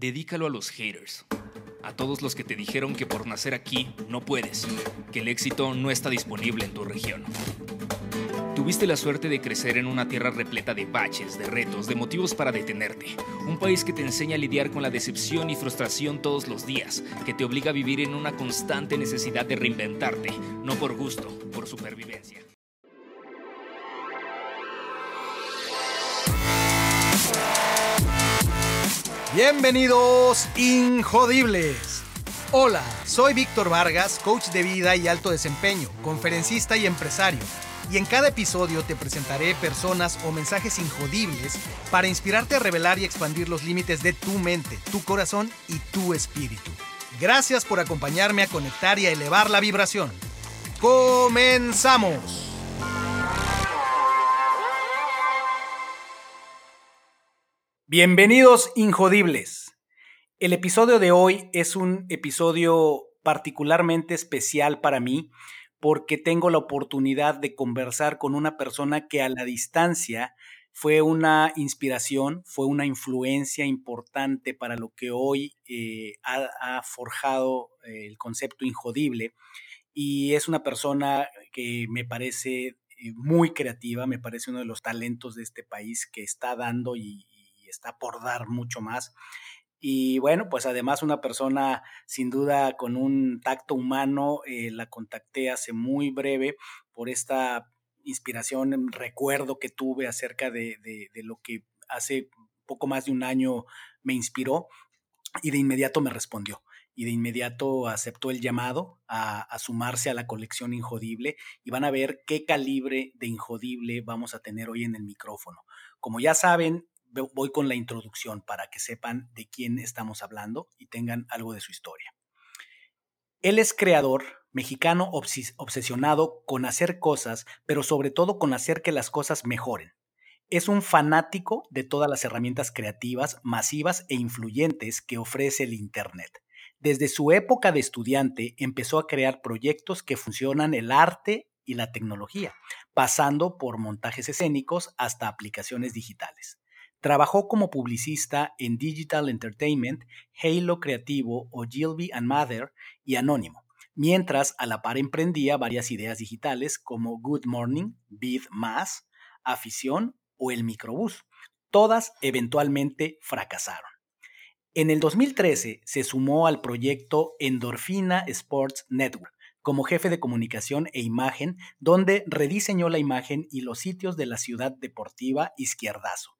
dedícalo a los haters. A todos los que te dijeron que por nacer aquí no puedes, que el éxito no está disponible en tu región. Tuviste la suerte de crecer en una tierra repleta de baches, de retos, de motivos para detenerte. Un país que te enseña a lidiar con la decepción y frustración todos los días, que te obliga a vivir en una constante necesidad de reinventarte, no por gusto, por supervivencia. Bienvenidos, Injodibles. Hola, soy Víctor Vargas, coach de vida y alto desempeño, conferencista y empresario. Y en cada episodio te presentaré personas o mensajes injodibles para inspirarte a revelar y expandir los límites de tu mente, tu corazón y tu espíritu. Gracias por acompañarme a conectar y a elevar la vibración. ¡Comenzamos! Bienvenidos, Injodibles. El episodio de hoy es un episodio particularmente especial para mí porque tengo la oportunidad de conversar con una persona que a la distancia fue una inspiración, fue una influencia importante para lo que hoy eh, ha, forjado eh, el concepto injodible y es una persona que me parece eh, muy creativa, me parece uno de los talentos de este país que está dando y, está por dar mucho más. Y bueno, pues además una persona sin duda con un tacto humano, eh, la contacté hace muy breve por esta inspiración, recuerdo que tuve acerca de, lo que hace poco más de un año me inspiró y de inmediato me respondió y de inmediato aceptó el llamado a, sumarse a la colección Injodible y van a ver qué calibre de Injodible vamos a tener hoy en el micrófono. Como ya saben, voy con la introducción para que sepan de quién estamos hablando y tengan algo de su historia. Él es creador mexicano obsesionado con hacer cosas, pero sobre todo con hacer que las cosas mejoren. Es un fanático de todas las herramientas creativas, masivas e influyentes que ofrece el Internet. Desde su época de estudiante empezó a crear proyectos que funcionan el arte y la tecnología, pasando por montajes escénicos hasta aplicaciones digitales. Trabajó como publicista en Digital Entertainment, Halo Creativo o Gilby and Mother y Anónimo, mientras a la par emprendía varias ideas digitales como Good Morning, Bid Más, Afición o El Microbús. Todas eventualmente fracasaron. En el 2013 se sumó al proyecto Endorfina Sports Network como jefe de comunicación e imagen, donde rediseñó la imagen y los sitios de la ciudad deportiva Izquierdazo,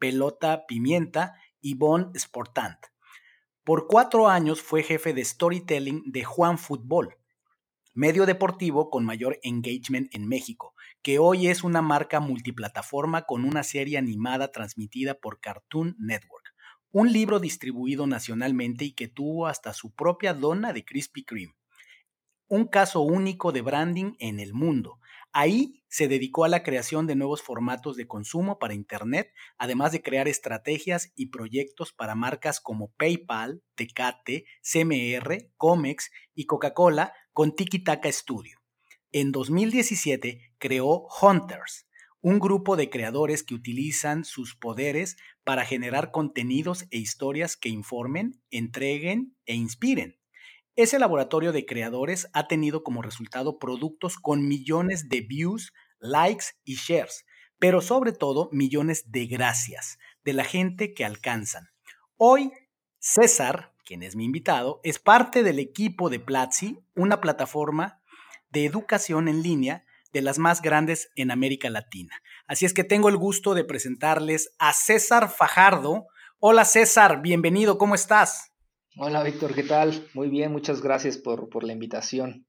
Pelota Pimienta y Bon Sportant. Por cuatro años fue jefe de storytelling de Juan Fútbol, medio deportivo con mayor engagement en México, que hoy es una marca multiplataforma con una serie animada transmitida por Cartoon Network, un libro distribuido nacionalmente y que tuvo hasta su propia dona de Krispy Kreme. Un caso único de branding en el mundo, Ahí se dedicó a la creación de nuevos formatos de consumo para Internet, además de crear estrategias y proyectos para marcas como PayPal, Tecate, CMR, Comex y Coca-Cola con Tiki Taka Studio. En 2017 creó Hunters, un grupo de creadores que utilizan sus poderes para generar contenidos e historias que informen, entreguen e inspiren. Ese laboratorio de creadores ha tenido como resultado productos con millones de views, likes y shares, pero sobre todo millones de gracias de la gente que alcanzan. Hoy, César, quien es mi invitado, es parte del equipo de Platzi, una plataforma de educación en línea de las más grandes en América Latina. Así es que tengo el gusto de presentarles a César Fajardo. Hola César, bienvenido, ¿cómo estás? Hola Víctor, ¿qué tal? Muy bien, muchas gracias por, la invitación.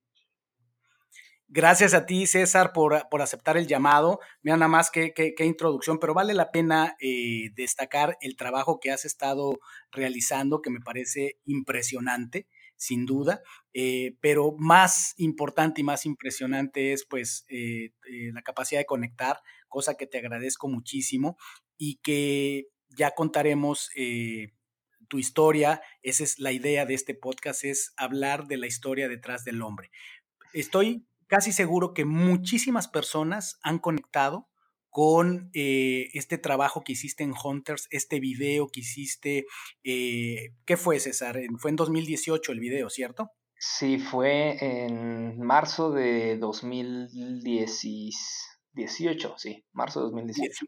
Gracias a ti, César, por, aceptar el llamado. Mira nada más qué, introducción, pero vale la pena eh, destacar el trabajo que has estado realizando, que me parece impresionante, sin duda. Eh, pero más importante y más impresionante es pues eh, la capacidad de conectar, cosa que te agradezco muchísimo y que ya contaremos tu historia, esa es la idea de este podcast, es hablar de la historia detrás del hombre. Estoy casi seguro que muchísimas personas han conectado con eh, este trabajo que hiciste en Hunters, este video que hiciste. Eh, ¿Qué fue, César? Fue en 2018 el video, ¿cierto? Sí, fue en marzo de 2018, sí, marzo de 2018.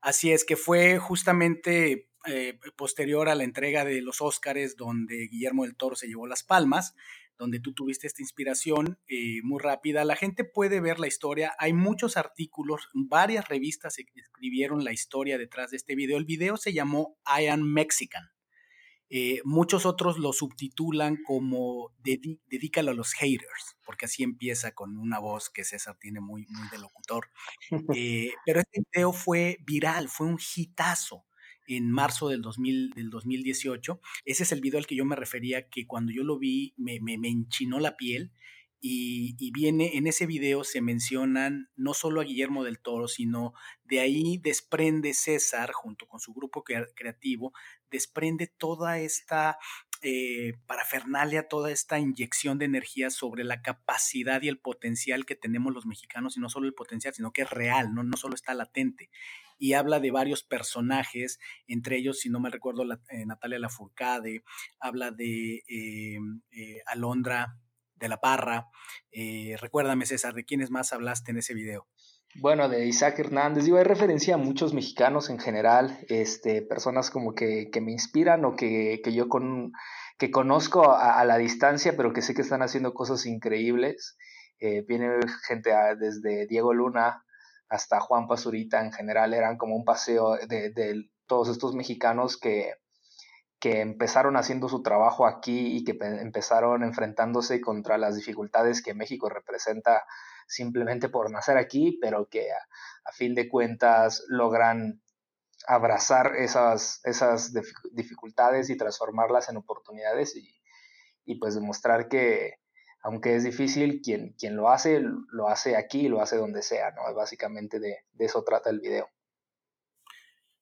Así es, que fue justamente eh, posterior a la entrega de los Óscares, donde Guillermo del Toro se llevó las palmas, donde tú tuviste esta inspiración eh, muy rápida. La gente puede ver la historia. Hay muchos artículos, varias revistas escribieron la historia detrás de este video. El video se llamó I Am Mexican. Eh, muchos otros lo subtitulan como Dedícalo a los haters, porque así empieza con una voz que César tiene muy, muy de locutor. pero este video fue viral, fue un hitazo en marzo del, 2000, del 2018. Ese es el video al que yo me refería, que cuando yo lo vi me, me, enchinó la piel. Y, y, viene, en ese video se mencionan no solo a Guillermo del Toro, sino de ahí desprende César, junto con su grupo creativo, desprende toda esta eh, parafernalia, toda esta inyección de energía sobre la capacidad y el potencial que tenemos los mexicanos, y no solo el potencial, sino que es real, no solo está latente y habla de varios personajes, entre ellos, si no me recuerdo, eh, Natalia Lafourcade, habla de eh, eh, Alondra de la Parra. recuérdame, César, ¿de quiénes más hablaste en ese video? Bueno, de Isaac Hernández, digo, hay referencia a muchos mexicanos en general, este, personas como que, me inspiran o que, yo con, que conozco a, la distancia, pero que sé que están haciendo cosas increíbles. viene gente desde Diego Luna, hasta Juan Pazurita en general eran como un paseo de, todos estos mexicanos que, que empezaron haciendo su trabajo aquí y que empezaron enfrentándose contra las dificultades que México representa simplemente por nacer aquí, pero que a, fin de cuentas logran abrazar esas, esas dificultades y transformarlas en oportunidades y, y pues demostrar que, aunque es difícil, quien, quien lo hace, lo hace aquí, lo hace donde sea, ¿no? Básicamente de, eso trata el video.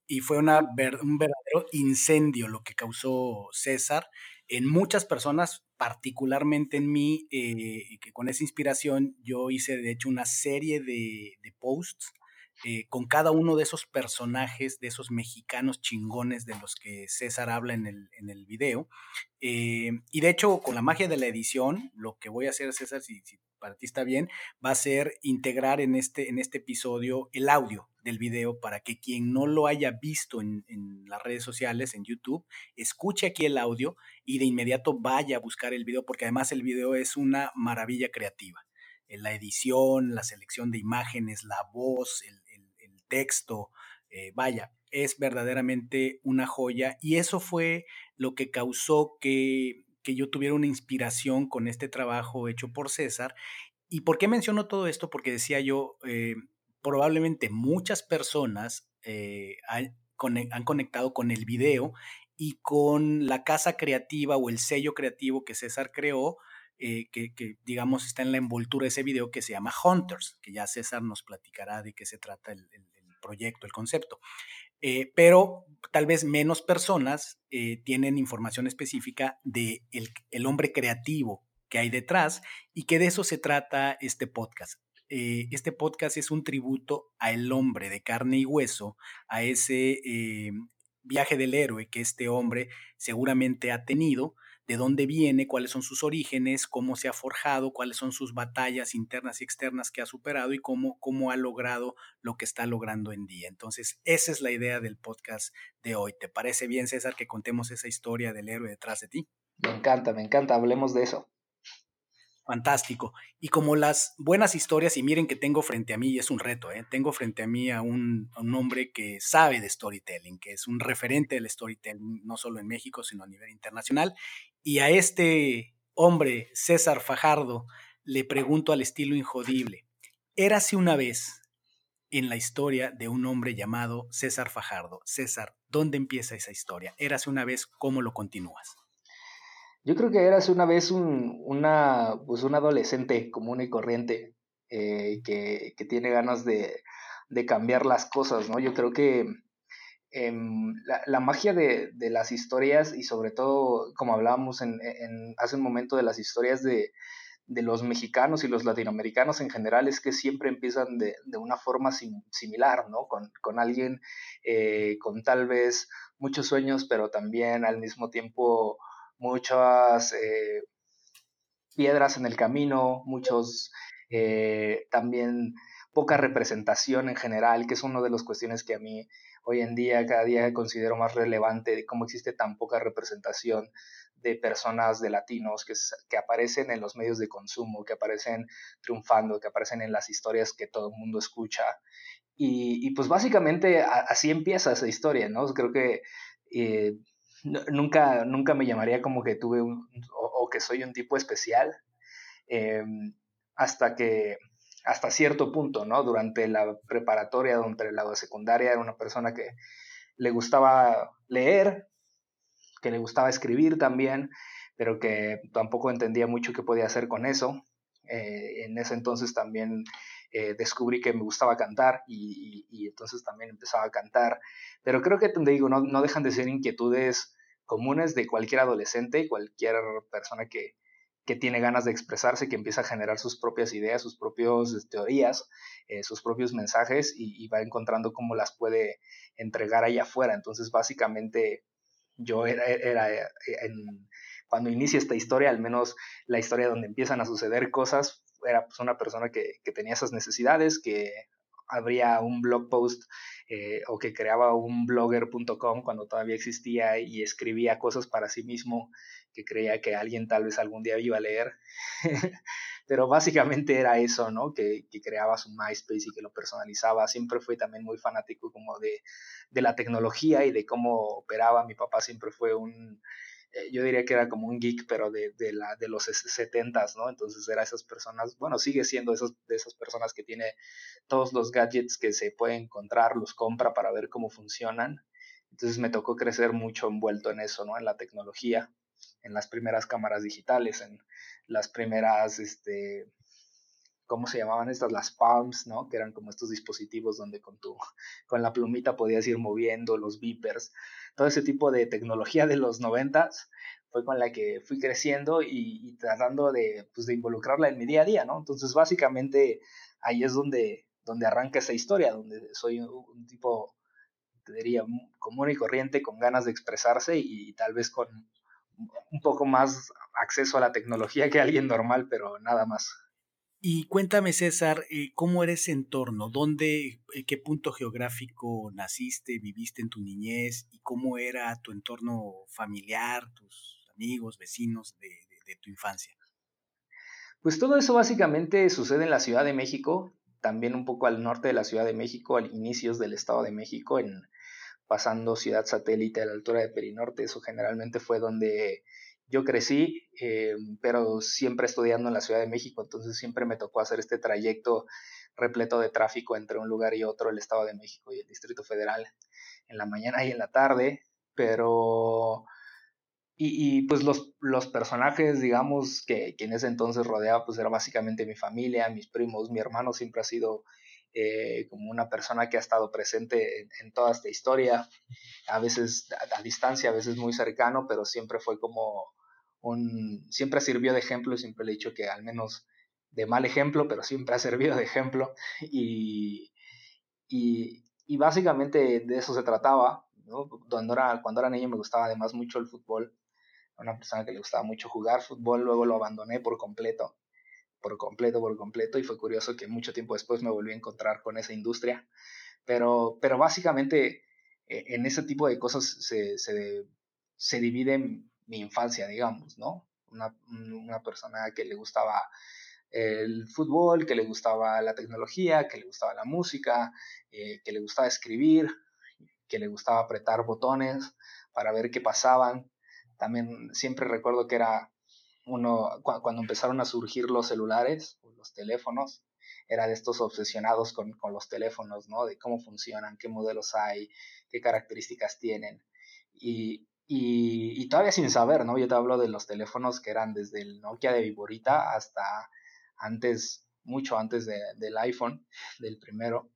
Y fue una un verdadero incendio lo que causó César en muchas personas, particularmente en mí, eh, que con esa inspiración yo hice de hecho una serie de, de posts eh, con cada uno de esos personajes, de esos mexicanos chingones de los que César habla en el, en el video. Eh, y de hecho, con la magia de la edición, lo que voy a hacer, César, si, para ti está bien, va a ser integrar en este, en este episodio el audio del video para que quien no lo haya visto en, en, las redes sociales, en YouTube, escuche aquí el audio y de inmediato vaya a buscar el video, porque además el video es una maravilla creativa. La edición, la selección de imágenes, la voz, el, texto, eh, vaya, es verdaderamente una joya y eso fue lo que causó que, yo tuviera una inspiración con este trabajo hecho por César. ¿Y por qué menciono todo esto? Porque decía yo, eh, probablemente muchas personas eh, han, han conectado con el video y con la casa creativa o el sello creativo que César creó, que, digamos está en la envoltura de ese video que se llama Hunters, que ya César nos platicará de qué se trata el, proyecto, el concepto. Eh, pero tal vez menos personas eh, tienen información específica de el, hombre creativo que hay detrás y que de eso se trata este podcast. Eh, este podcast es un tributo a el hombre de carne y hueso, a ese viaje del héroe que este hombre seguramente ha tenido, de dónde viene, cuáles son sus orígenes, cómo se ha forjado, cuáles son sus batallas internas y externas que ha superado y cómo, cómo ha logrado lo que está logrando en día. Entonces, esa es la idea del podcast de hoy. ¿Te parece bien, César, que contemos esa historia del héroe detrás de ti? Me encanta, me encanta, hablemos de eso. Fantástico. Y como las buenas historias, y miren que tengo frente a mí, es un reto, ¿eh? tengo frente a mí a un, a un, hombre que sabe de storytelling, que es un referente del storytelling, no solo en México, sino a nivel internacional. Y a este hombre, César Fajardo, le pregunto al estilo injodible, érase una vez en la historia de un hombre llamado César Fajardo. César, ¿dónde empieza esa historia? Érase una vez, ¿cómo lo continúas? Yo creo que eras una vez un, una, pues un adolescente común y corriente eh, que, que, tiene ganas de, de, cambiar las cosas, ¿no? Yo creo que em, la, la, magia de, de, las historias y sobre todo, como hablábamos en, en, hace un momento, de las historias de, de los mexicanos y los latinoamericanos en general es que siempre empiezan de, una forma similar, ¿no? Con, alguien eh, con tal vez muchos sueños, pero también al mismo tiempo muchas eh, piedras en el camino, muchos eh, también poca representación en general, que es una de las cuestiones que a mí hoy en día, cada día considero más relevante, de cómo existe tan poca representación de personas de latinos que, que aparecen en los medios de consumo, que aparecen triunfando, que aparecen en las historias que todo el mundo escucha. Y, pues básicamente así empieza esa historia, ¿no? Creo que eh, nunca, nunca me llamaría como que tuve un, o, que soy un tipo especial, em, hasta que, hasta cierto punto, ¿no? Durante la preparatoria, durante la secundaria, era una persona que le gustaba leer, que le gustaba escribir también, pero que tampoco entendía mucho qué podía hacer con eso. Eh, en ese entonces también eh, descubrí que me gustaba cantar y, entonces también empezaba a cantar. Pero creo que, te digo, no, no dejan de ser inquietudes comunes de cualquier adolescente y cualquier persona que, que tiene ganas de expresarse, que empieza a generar sus propias ideas, sus propias teorías, eh, sus propios mensajes y, y, va encontrando cómo las puede entregar allá afuera. Entonces, básicamente, yo era, era eh, cuando inicia esta historia, al menos la historia donde empiezan a suceder cosas, era pues una persona que, tenía esas necesidades, que abría un blog post eh, o que creaba un blogger.com cuando todavía existía y escribía cosas para sí mismo que creía que alguien tal vez algún día iba a leer. Pero básicamente era eso, ¿no? Que, que, creaba su MySpace y que lo personalizaba. Siempre fue también muy fanático como de, de la tecnología y de cómo operaba. Mi papá siempre fue un, eh, yo diría que era como un geek, pero de, de, la, de los 70 ¿no? Entonces era esas personas, bueno, sigue siendo esos, de esas personas que tiene todos los gadgets que se pueden encontrar, los compra para ver cómo funcionan. Entonces me tocó crecer mucho envuelto en eso, ¿no? En la tecnología, en las primeras cámaras digitales, en las primeras, este, ¿cómo se llamaban estas? Las palms, ¿no? Que eran como estos dispositivos donde con tu, con la plumita podías ir moviendo los beepers. Todo ese tipo de tecnología de los noventas fue con la que fui creciendo y, tratando de, pues, de involucrarla en mi día a día, ¿no? Entonces, básicamente, ahí es donde, donde arranca esa historia, donde soy un, tipo, te diría, común y corriente, con ganas de expresarse y tal vez con un poco más acceso a la tecnología que alguien normal, pero nada más. Y cuéntame, César, eh, ¿cómo era ese entorno? ¿Dónde, en qué punto geográfico naciste, viviste en tu niñez? ¿Y cómo era tu entorno familiar, tus amigos, vecinos de, tu infancia? Pues todo eso básicamente sucede en la Ciudad de México, también un poco al norte de la Ciudad de México, al inicios del Estado de México, en, pasando Ciudad Satélite a la altura de Perinorte. Eso generalmente fue donde yo crecí, eh, pero siempre estudiando en la Ciudad de México, entonces siempre me tocó hacer este trayecto repleto de tráfico entre un lugar y otro, el Estado de México y el Distrito Federal, en la mañana y en la tarde, pero... Y, pues los, los, personajes, digamos, que, que, en ese entonces rodeaba, pues era básicamente mi familia, mis primos, mi hermano siempre ha sido eh, como una persona que ha estado presente en, toda esta historia, a veces a, distancia, a veces muy cercano, pero siempre fue como un, siempre sirvió de ejemplo, siempre le he dicho que al menos de mal ejemplo, pero siempre ha servido de ejemplo y, y, y básicamente de eso se trataba, ¿no? Cuando era, cuando era niño me gustaba además mucho el fútbol, una persona que le gustaba mucho jugar fútbol, luego lo abandoné por completo por completo, por completo, y fue curioso que mucho tiempo después me volví a encontrar con esa industria. Pero, pero básicamente eh, en ese tipo de cosas se, se, se divide mi infancia, digamos, ¿no? Una, persona que le gustaba el fútbol, que le gustaba la tecnología, que le gustaba la música, eh, que le gustaba escribir, que le gustaba apretar botones para ver qué pasaban. También siempre recuerdo que era uno, cuando empezaron a surgir los celulares, los teléfonos, era de estos obsesionados con, los teléfonos, ¿no? De cómo funcionan, qué modelos hay, qué características tienen. Y, y, y, todavía sin saber, ¿no? Yo te hablo de los teléfonos que eran desde el Nokia de Viborita hasta antes, mucho antes de, del iPhone, del primero.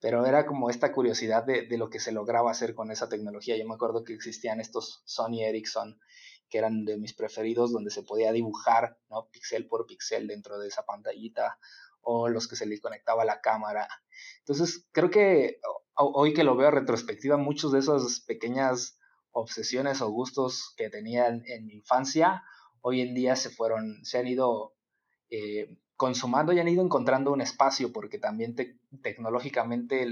Pero era como esta curiosidad de, de, lo que se lograba hacer con esa tecnología. Yo me acuerdo que existían estos Sony Ericsson que eran de mis preferidos, donde se podía dibujar, ¿no? Pixel por pixel dentro de esa pantallita, o los que se le conectaba la cámara. Entonces, creo que hoy que lo veo retrospectiva, muchos de esas pequeñas obsesiones o gustos que tenía en, mi infancia, hoy en día se fueron, se han ido eh, consumando y han ido encontrando un espacio, porque también tecnológicamente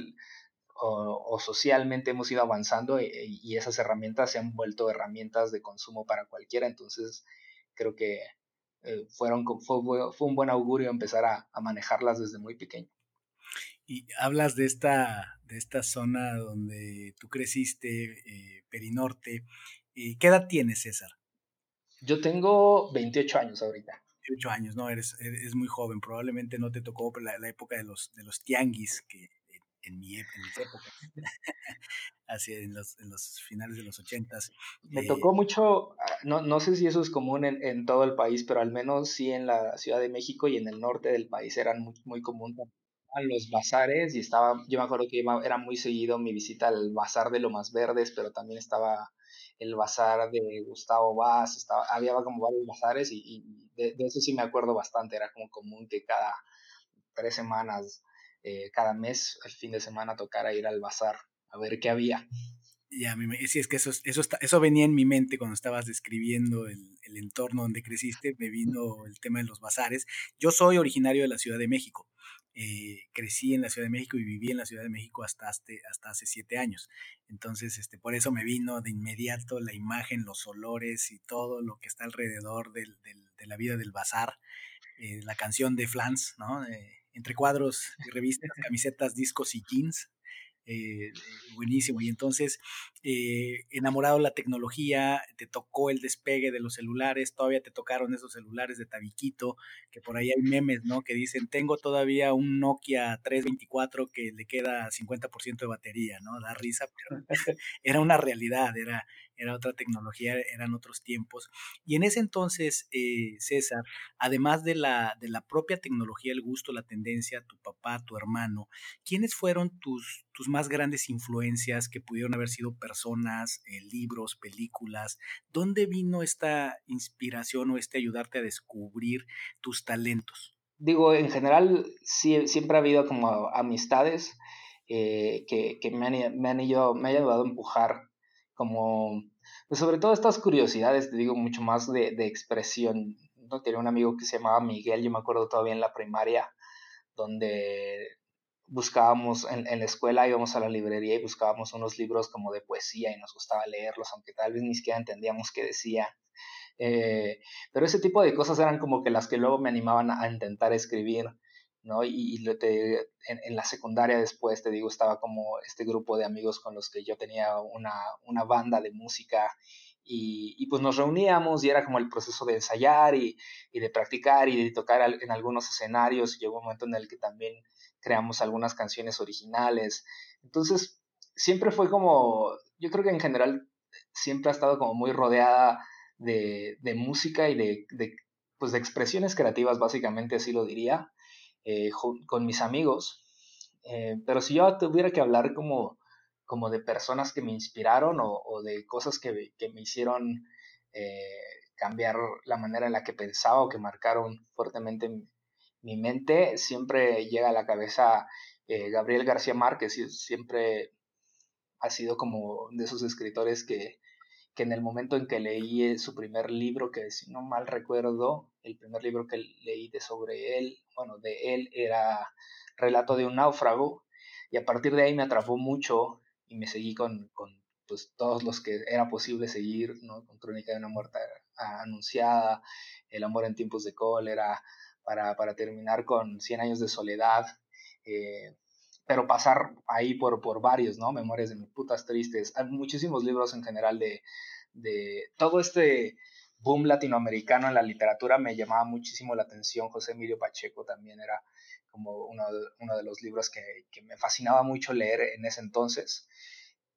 o, socialmente hemos ido avanzando e, e, y, esas herramientas se han vuelto herramientas de consumo para cualquiera. Entonces, creo que eh, fueron, fue, un buen augurio empezar a, manejarlas desde muy pequeño. Y hablas de esta, de esta zona donde tú creciste, eh, Perinorte. ¿Qué edad tienes, César? Yo tengo 28 años ahorita. 28 años, no, eres, eres muy joven. Probablemente no te tocó la, la época de los, de los tianguis, que en, mi, en mis épocas, hacia en los, en los, finales de los ochentas. Me eh, tocó mucho, ah, no, no, sé si eso es común en, en, todo el país, pero al menos sí en la Ciudad de México y en el norte del país eran muy, muy común a los bazares y estaba, yo me acuerdo que era muy seguido mi visita al bazar de Lomas Verdes, pero también estaba el bazar de Gustavo Vaz, estaba, había como varios bazares y, de, eso sí me acuerdo bastante, era como común que cada tres semanas eh, cada mes, el fin de semana, tocara ir al bazar a ver qué había. Y a mí sí, es que eso, eso, eso venía en mi mente cuando estabas describiendo el, el, entorno donde creciste, me vino el tema de los bazares. Yo soy originario de la Ciudad de México. Eh, crecí en la Ciudad de México y viví en la Ciudad de México hasta, hasta hace siete años. Entonces, este, por eso me vino de inmediato la imagen, los olores y todo lo que está alrededor del, del, de la vida del bazar. Eh, la canción de Flans, ¿no? Eh, entre cuadros y revistas, camisetas, discos y jeans. Eh, buenísimo. Y entonces, eh, enamorado de la tecnología, te tocó el despegue de los celulares, todavía te tocaron esos celulares de tabiquito, que por ahí hay memes, ¿no? Que dicen, tengo todavía un Nokia 324 que le queda 50% de batería, ¿no? Da risa, pero era una realidad, era, era otra tecnología, eran otros tiempos. Y en ese entonces, eh, César, además de la, de la propia tecnología, el gusto, la tendencia, tu papá, tu hermano, ¿quiénes fueron tus, tus más grandes influencias que pudieron haber sido personas, eh, libros, películas? ¿Dónde vino esta inspiración o este ayudarte a descubrir tus talentos? Digo, en general, sí, siempre ha habido como amistades eh, que, que me, han, me, han, me han ayudado a empujar como, pues sobre todo estas curiosidades, te digo, mucho más de, de expresión. ¿no? Tenía un amigo que se llamaba Miguel, yo me acuerdo todavía en la primaria, donde buscábamos en, en, la escuela, íbamos a la librería y buscábamos unos libros como de poesía y nos gustaba leerlos, aunque tal vez ni siquiera entendíamos qué decía. Eh, pero ese tipo de cosas eran como que las que luego me animaban a intentar escribir. ¿No? Y, en, la secundaria después, te digo, estaba como este grupo de amigos con los que yo tenía una, una banda de música y, y, pues nos reuníamos y era como el proceso de ensayar y, y de practicar y de tocar en algunos escenarios. Y llegó un momento en el que también creamos algunas canciones originales. Entonces, siempre fue como, yo creo que en general siempre ha estado como muy rodeada de, de música y de, de, pues de expresiones creativas, básicamente así lo diría. Eh, con mis amigos. Eh, pero si yo tuviera que hablar como, como de personas que me inspiraron o, de cosas que, que me hicieron eh, cambiar la manera en la que pensaba o que marcaron fuertemente mi, mi mente, siempre llega a la cabeza Gabriel García Márquez, siempre ha sido como de esos escritores que, que en el momento en que leí su primer libro, que si no mal recuerdo, el primer libro que leí de sobre él, bueno, de él era Relato de un náufrago, y a partir de ahí me atrapó mucho y me seguí con, con pues, todos los que era posible seguir, ¿no? Con Crónica de una muerte anunciada, El amor en tiempos de cólera, para, para terminar con Cien años de soledad, eh, pero pasar ahí por, por varios, ¿no? Memorias de mis putas tristes. Hay muchísimos libros en general de, de todo este boom latinoamericano en la literatura me llamaba muchísimo la atención. José Emilio Pacheco también era como uno, uno de los libros que, que, me fascinaba mucho leer en ese entonces.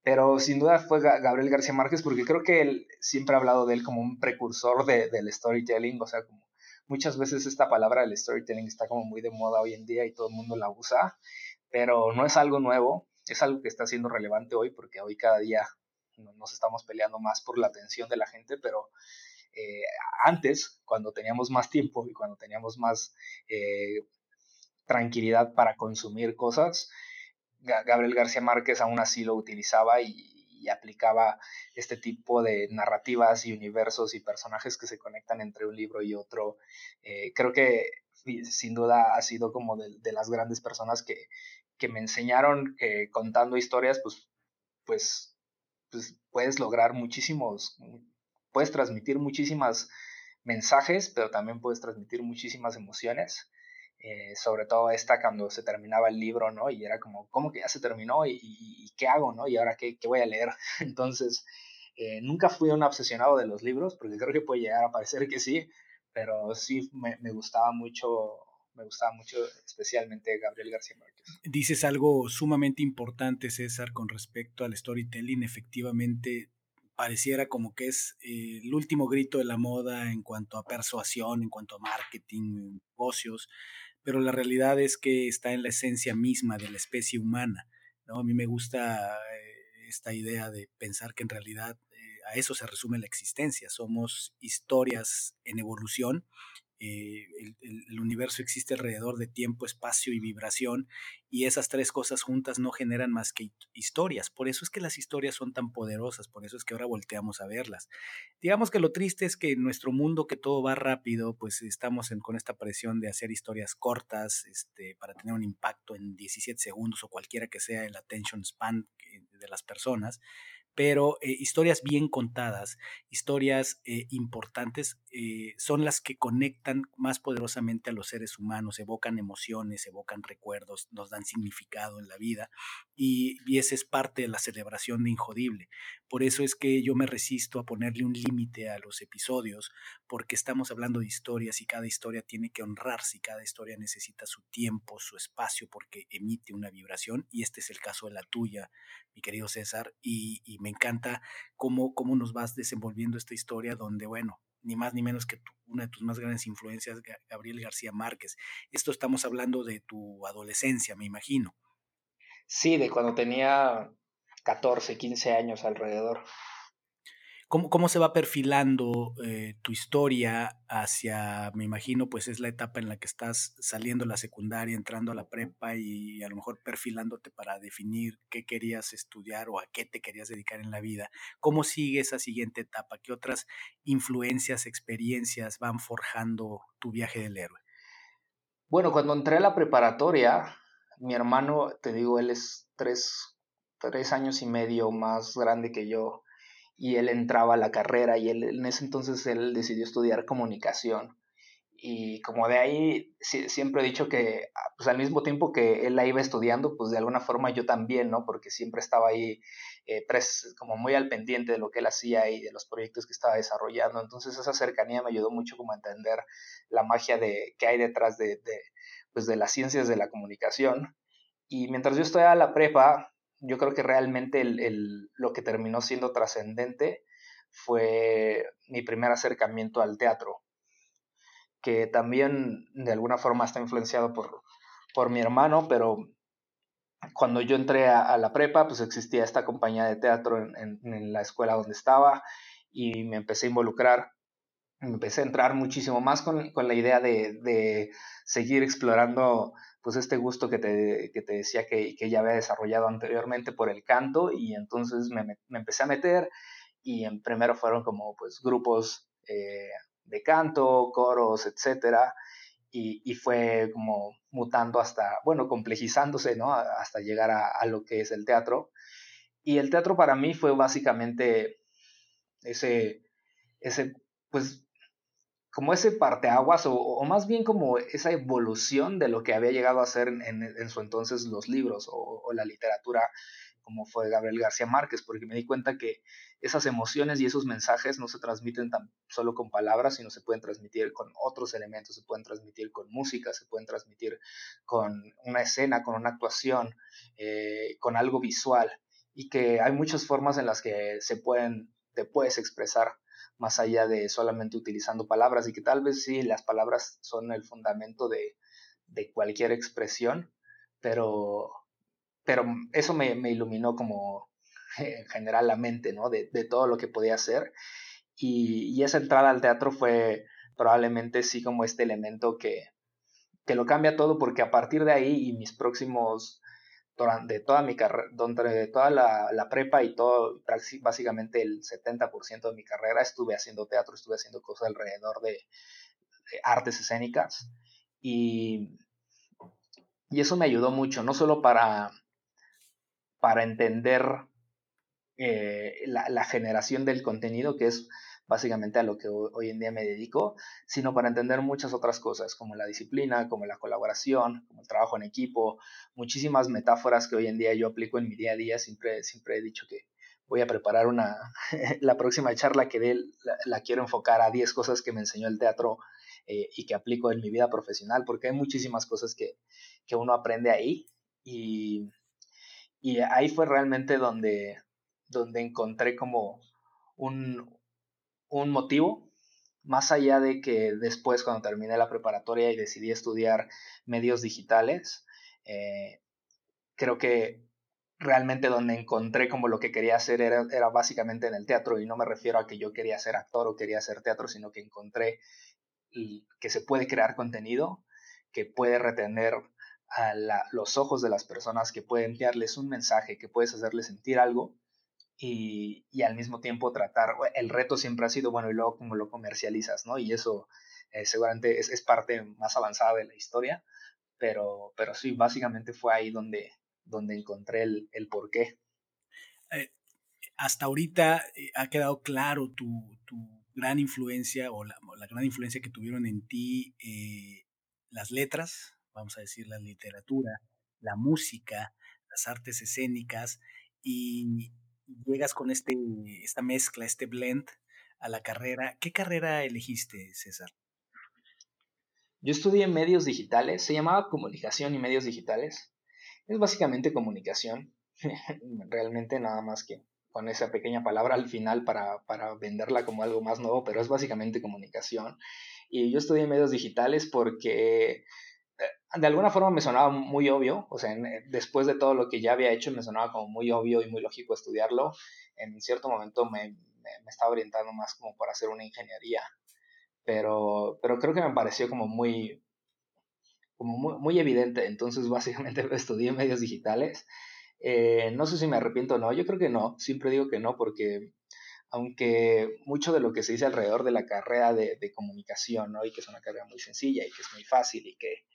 Pero sin duda fue Gabriel García Márquez porque creo que él siempre ha hablado de él como un precursor de, del storytelling, o sea, como muchas veces esta palabra del storytelling está como muy de moda hoy en día y todo el mundo la usa, pero no es algo nuevo, es algo que está siendo relevante hoy porque hoy cada día nos estamos peleando más por la atención de la gente, pero eh, antes, cuando teníamos más tiempo y cuando teníamos más eh, tranquilidad para consumir cosas, Gabriel García Márquez aún así lo utilizaba y, aplicaba este tipo de narrativas y universos y personajes que se conectan entre un libro y otro. Eh, creo que sin duda ha sido como de, las grandes personas que, que me enseñaron que contando historias, pues, pues, pues puedes lograr muchísimos, puedes transmitir muchísimas mensajes, pero también puedes transmitir muchísimas emociones. Eh, sobre todo esta cuando se terminaba el libro, ¿no? Y era como, ¿cómo que ya se terminó? ¿Y, qué hago, no? ¿Y ahora qué, qué voy a leer? Entonces, eh, nunca fui un obsesionado de los libros, porque creo que puede llegar a parecer que sí, pero sí me, me gustaba mucho, me gustaba mucho especialmente Gabriel García Márquez. Dices algo sumamente importante, César, con respecto al storytelling. Efectivamente, pareciera como que es eh, el último grito de la moda en cuanto a persuasión, en cuanto a marketing, negocios, pero la realidad es que está en la esencia misma de la especie humana. ¿no? A mí me gusta eh, esta idea de pensar que en realidad eh, a eso se resume la existencia. Somos historias en evolución eh, el, universo existe alrededor de tiempo, espacio y vibración, y esas tres cosas juntas no generan más que historias. Por eso es que las historias son tan poderosas, por eso es que ahora volteamos a verlas. Digamos que lo triste es que en nuestro mundo que todo va rápido, pues estamos con esta presión de hacer historias cortas este, para tener un impacto en 17 segundos o cualquiera que sea el attention span de las personas pero eh, historias bien contadas, historias eh, importantes, eh, son las que conectan más poderosamente a los seres humanos, evocan emociones, evocan recuerdos, nos dan significado en la vida y, y esa es parte de la celebración de Injodible. Por eso es que yo me resisto a ponerle un límite a los episodios, porque estamos hablando de historias y cada historia tiene que honrarse y cada historia necesita su tiempo, su espacio, porque emite una vibración y este es el caso de la tuya, mi querido César, y, me encanta cómo, cómo nos vas desenvolviendo esta historia donde, bueno, ni más ni menos que una de tus más grandes influencias, Gabriel García Márquez. Esto estamos hablando de tu adolescencia, me imagino. Sí, de cuando tenía 14, 15 años alrededor. ¿Cómo, cómo se va perfilando eh, tu historia hacia, me imagino, pues es la etapa en la que estás saliendo de la secundaria, entrando a la prepa y a lo mejor perfilándote para definir qué querías estudiar o a qué te querías dedicar en la vida? ¿Cómo sigue esa siguiente etapa? ¿Qué otras influencias, experiencias van forjando tu viaje del héroe? Bueno, cuando entré a la preparatoria, mi hermano, te digo, él es tres, tres años y medio más grande que yo y él entraba a la carrera y él, en ese entonces él decidió estudiar comunicación. Y como de ahí siempre he dicho que pues al mismo tiempo que él la iba estudiando, pues de alguna forma yo también, ¿no? Porque siempre estaba ahí eh, como muy al pendiente de lo que él hacía y de los proyectos que estaba desarrollando. Entonces esa cercanía me ayudó mucho como a entender la magia de, que hay detrás de, de, pues de las ciencias de la comunicación. Y mientras yo estudiaba la prepa, yo creo que realmente el, lo que terminó siendo trascendente fue mi primer acercamiento al teatro, que también de alguna forma está influenciado por, por mi hermano, pero cuando yo entré a, la prepa, pues existía esta compañía de teatro en, en, la escuela donde estaba y me empecé a involucrar, me empecé a entrar muchísimo más con, con la idea de, de, seguir explorando pues este gusto que te, que te decía que, que, ya había desarrollado anteriormente por el canto y entonces me, me empecé a meter y en primero fueron como pues grupos eh, de canto, coros, etcétera y, y, fue como mutando hasta, bueno, complejizándose, ¿no? Hasta llegar a, a lo que es el teatro. Y el teatro para mí fue básicamente ese, ese pues como ese parteaguas o, más bien como esa evolución de lo que había llegado a ser en, en, su entonces los libros o, o, la literatura como fue Gabriel García Márquez, porque me di cuenta que esas emociones y esos mensajes no se transmiten tan solo con palabras, sino se pueden transmitir con otros elementos, se pueden transmitir con música, se pueden transmitir con una escena, con una actuación, eh, con algo visual, y que hay muchas formas en las que se pueden, te puedes expresar más allá de solamente utilizando palabras y que tal vez sí, las palabras son el fundamento de, de cualquier expresión, pero, pero eso me, me, iluminó como en general la mente, ¿no? De, de, todo lo que podía hacer. Y, esa entrada al teatro fue probablemente sí como este elemento que, que lo cambia todo porque a partir de ahí y mis próximos durante toda mi carrera, de toda la, prepa y todo, básicamente el 70% de mi carrera estuve haciendo teatro, estuve haciendo cosas alrededor de, artes escénicas. Y, y, eso me ayudó mucho, no solo para, para entender eh, la, generación del contenido, que es básicamente a lo que hoy en día me dedico, sino para entender muchas otras cosas, como la disciplina, como la colaboración, como el trabajo en equipo, muchísimas metáforas que hoy en día yo aplico en mi día a día. Siempre, siempre he dicho que voy a preparar una, la próxima charla que dé, la, quiero enfocar a 10 cosas que me enseñó el teatro eh, y que aplico en mi vida profesional, porque hay muchísimas cosas que, que uno aprende ahí y, y ahí fue realmente donde, donde encontré como un, un motivo, más allá de que después cuando terminé la preparatoria y decidí estudiar medios digitales, eh, creo que realmente donde encontré como lo que quería hacer era, era, básicamente en el teatro y no me refiero a que yo quería ser actor o quería hacer teatro, sino que encontré que se puede crear contenido, que puede retener a los ojos de las personas, que puede enviarles un mensaje, que puedes hacerles sentir algo y, y, al mismo tiempo tratar, el reto siempre ha sido, bueno, y luego cómo lo comercializas, ¿no? Y eso eh, seguramente es, es, parte más avanzada de la historia, pero, pero sí, básicamente fue ahí donde, donde encontré el, el porqué. Eh, hasta ahorita eh, ha quedado claro tu, tu gran influencia o la, la, gran influencia que tuvieron en ti las letras, vamos a decir la literatura, la música, las artes escénicas y, llegas con este, esta mezcla, este blend a la carrera. ¿Qué carrera elegiste, César? Yo estudié medios digitales, se llamaba comunicación y medios digitales. Es básicamente comunicación, realmente nada más que con esa pequeña palabra al final para, para, venderla como algo más nuevo, pero es básicamente comunicación. Y yo estudié medios digitales porque de alguna forma me sonaba muy obvio, o sea, eh, después de todo lo que ya había hecho, me sonaba como muy obvio y muy lógico estudiarlo. En cierto momento me, me, estaba orientando más como para hacer una ingeniería, pero, pero creo que me pareció como muy, como muy, muy evidente, entonces básicamente estudié medios digitales. Eh, no sé si me arrepiento o no, yo creo que no, siempre digo que no porque aunque mucho de lo que se dice alrededor de la carrera de, de comunicación, ¿no? y que es una carrera muy sencilla y que es muy fácil y que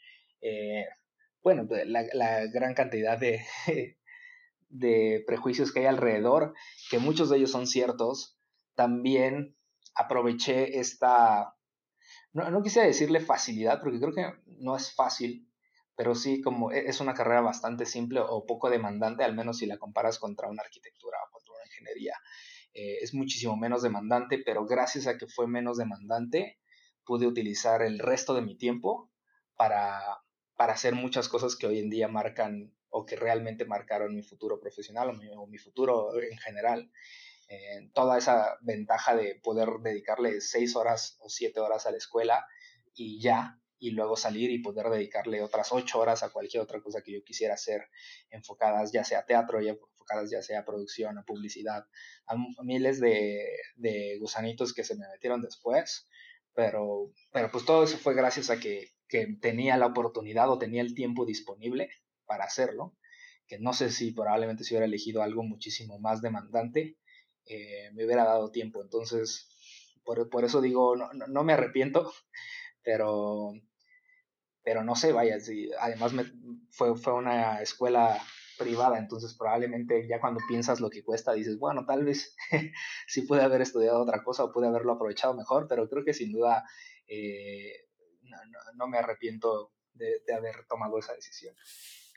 eh, bueno, la, gran cantidad de, de prejuicios que hay alrededor, que muchos de ellos son ciertos, también aproveché esta, no, no quisiera decirle facilidad, porque creo que no es fácil, pero sí como e, es una carrera bastante simple o poco demandante, al menos si la comparas contra una arquitectura o contra una ingeniería. Eh, es muchísimo menos demandante, pero gracias a que fue menos demandante, pude utilizar el resto de mi tiempo para, para hacer muchas cosas que hoy en día marcan o que realmente marcaron mi futuro profesional o mi, futuro en general. Eh, toda esa ventaja de poder dedicarle seis horas o siete horas a la escuela y ya, y luego salir y poder dedicarle otras ocho horas a cualquier otra cosa que yo quisiera hacer, enfocadas ya sea a teatro, ya enfocadas ya sea a producción, a publicidad, a miles de, de gusanitos que se me metieron después, pero, pero pues todo eso fue gracias a que que tenía la oportunidad o tenía el tiempo disponible para hacerlo, que no sé si probablemente si hubiera elegido algo muchísimo más demandante, eh, me hubiera dado tiempo. Entonces, por, por eso digo, no, no, me arrepiento, pero, pero no sé, vaya, si, además me, fue, fue una escuela privada, entonces probablemente ya cuando piensas lo que cuesta dices, bueno, tal vez sí pude haber estudiado otra cosa o pude haberlo aprovechado mejor, pero creo que sin duda eh, no, me arrepiento de, haber tomado esa decisión.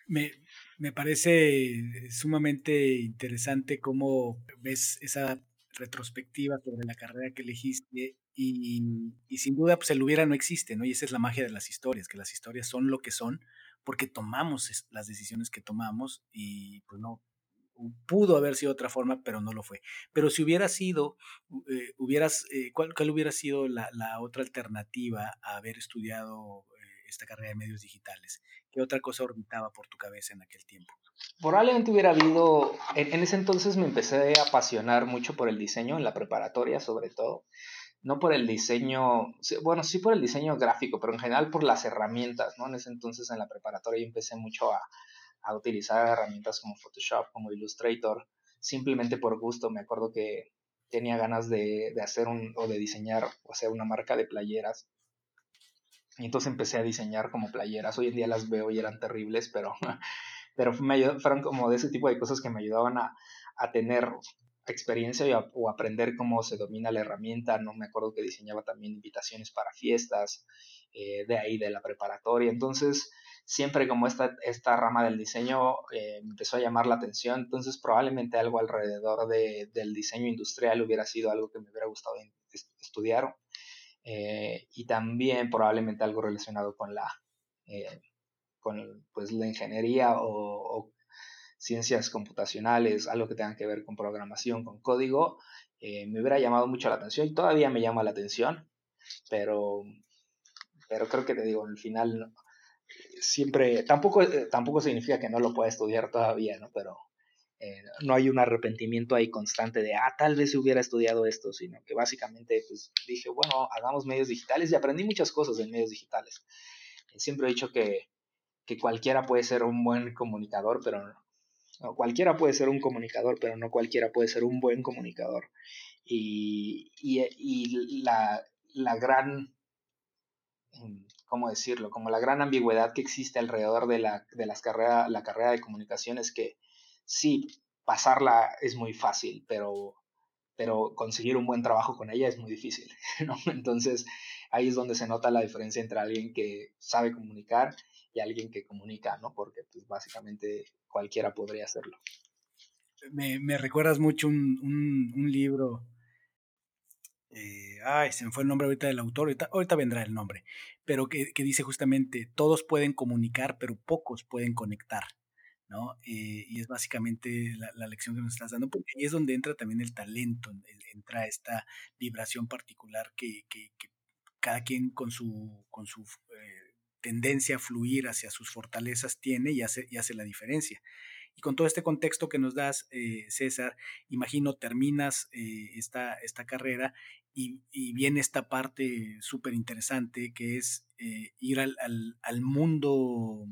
Me, me, parece sumamente interesante cómo ves esa retrospectiva sobre la carrera que elegiste y, y, sin duda pues el hubiera no existe, ¿no? Y esa es la magia de las historias, que las historias son lo que son porque tomamos las decisiones que tomamos y pues no, pudo haber sido otra forma, pero no lo fue. Pero si hubiera sido, eh, hubieras, eh, ¿cuál, hubiera sido la, otra alternativa a haber estudiado eh, esta carrera de medios digitales? ¿Qué otra cosa orbitaba por tu cabeza en aquel tiempo? probablemente hubiera habido, en, ese entonces me empecé a apasionar mucho por el diseño, en la preparatoria sobre todo, no por el diseño, bueno, sí por el diseño gráfico, pero en general por las herramientas, ¿no? En ese entonces en la preparatoria yo empecé mucho a, a utilizar herramientas como Photoshop, como Illustrator, simplemente por gusto. Me acuerdo que tenía ganas de, de, hacer un, o de diseñar, o sea, una marca de playeras. Y entonces empecé a diseñar como playeras. Hoy en día las veo y eran terribles, pero, pero me fueron como de ese tipo de cosas que me ayudaban a, a tener experiencia o aprender cómo se domina la herramienta. No me acuerdo que diseñaba también invitaciones para fiestas, eh, de ahí de la preparatoria. Entonces, siempre como esta, esta rama del diseño eh, empezó a llamar la atención, entonces probablemente algo alrededor de, del diseño industrial hubiera sido algo que me hubiera gustado estudiar. Eh, y también probablemente algo relacionado con la, con pues, la ingeniería o, o ciencias computacionales, algo que tenga que ver con programación, con código, eh, me hubiera llamado mucho la atención y todavía me llama la atención, pero, pero creo que te digo, al final siempre, tampoco, eh, tampoco significa que no lo pueda estudiar todavía, ¿no? Pero eh, no hay un arrepentimiento ahí constante de, ah, tal vez hubiera estudiado esto, sino que básicamente pues dije, bueno, hagamos medios digitales y aprendí muchas cosas en medios digitales. siempre he dicho que, que cualquiera puede ser un buen comunicador, pero cualquiera puede ser un comunicador, pero no cualquiera puede ser un buen comunicador. Y, la, gran, mm, ¿cómo decirlo? Como la gran ambigüedad que existe alrededor de la, de las carrera, la carrera de comunicación es que sí, pasarla es muy fácil, pero, pero conseguir un buen trabajo con ella es muy difícil, Entonces ahí es donde se nota la diferencia entre alguien que sabe comunicar y alguien que comunica, ¿no? Porque pues básicamente cualquiera podría hacerlo. Me, recuerdas mucho un, libro, eh, ay, se me fue el nombre ahorita del autor, ahorita, vendrá el nombre, pero que, dice justamente, todos pueden comunicar, pero pocos pueden conectar. ¿no? Eh, y es básicamente la, lección que nos estás dando, porque ahí es donde entra también el talento, entra esta vibración particular que, cada quien con su, con su eh, tendencia a fluir hacia sus fortalezas tiene y hace, y hace la diferencia. Y con todo este contexto que nos das, eh, César, imagino terminas eh, esta, esta, carrera y, viene esta parte súper interesante que es eh, ir al, al, mundo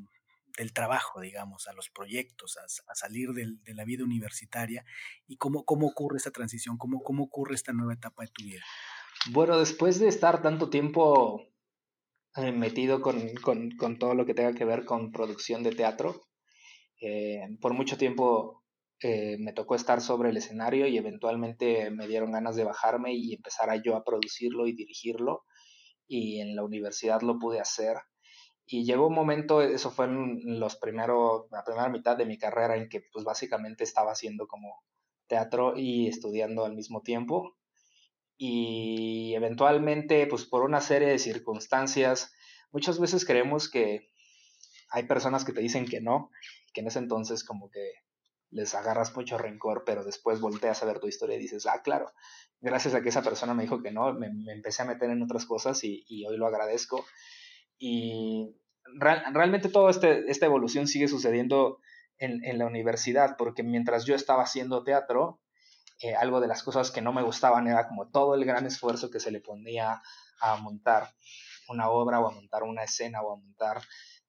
del trabajo, digamos, a los proyectos, a, salir de la vida universitaria y cómo, cómo ocurre esa transición, cómo, cómo ocurre esta nueva etapa de tu vida. Bueno, después de estar tanto tiempo eh, metido con, con, con, todo lo que tenga que ver con producción de teatro. Eh, por mucho tiempo eh, me tocó estar sobre el escenario y eventualmente me dieron ganas de bajarme y empezar a yo a producirlo y dirigirlo. Y en la universidad lo pude hacer. Y llegó un momento, eso fue en los primeros, la primera mitad de mi carrera, en que pues básicamente estaba haciendo como teatro y estudiando al mismo tiempo y eventualmente, pues por una serie de circunstancias, muchas veces creemos que hay personas que te dicen que no, que en ese entonces como que les agarras mucho rencor, pero después volteas a ver tu historia y dices, ah, claro, gracias a que esa persona me dijo que no, me, empecé a meter en otras cosas y, hoy lo agradezco. Y realmente toda este, esta evolución sigue sucediendo en, en la universidad, porque mientras yo estaba haciendo teatro, eh, algo de las cosas que no me gustaban era como todo el gran esfuerzo que se le ponía a montar una obra o a montar una escena o a montar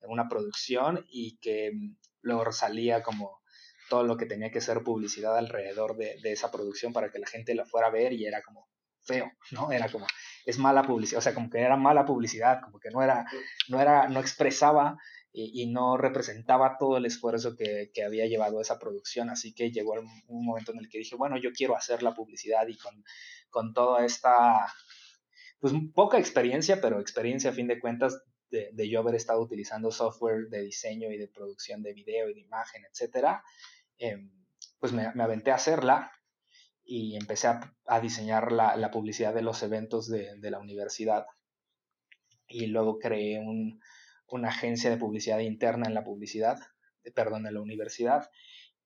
una producción y que mm, luego salía como todo lo que tenía que ser publicidad alrededor de, de, esa producción para que la gente la fuera a ver y era como feo, ¿no? Era como, es mala publicidad, o sea, como que era mala publicidad, como que no era, no era, no expresaba y, no representaba todo el esfuerzo que, que, había llevado esa producción. Así que llegó un momento en el que dije, bueno, yo quiero hacer la publicidad y con, con toda esta, pues poca experiencia, pero experiencia a fin de cuentas de, de, yo haber estado utilizando software de diseño y de producción de video y de imagen, etcétera, em, pues me, me, aventé a hacerla y empecé a, a diseñar la, la, publicidad de los eventos de, de la universidad. Y luego creé un, una agencia de publicidad interna en la publicidad, perdón, en la universidad.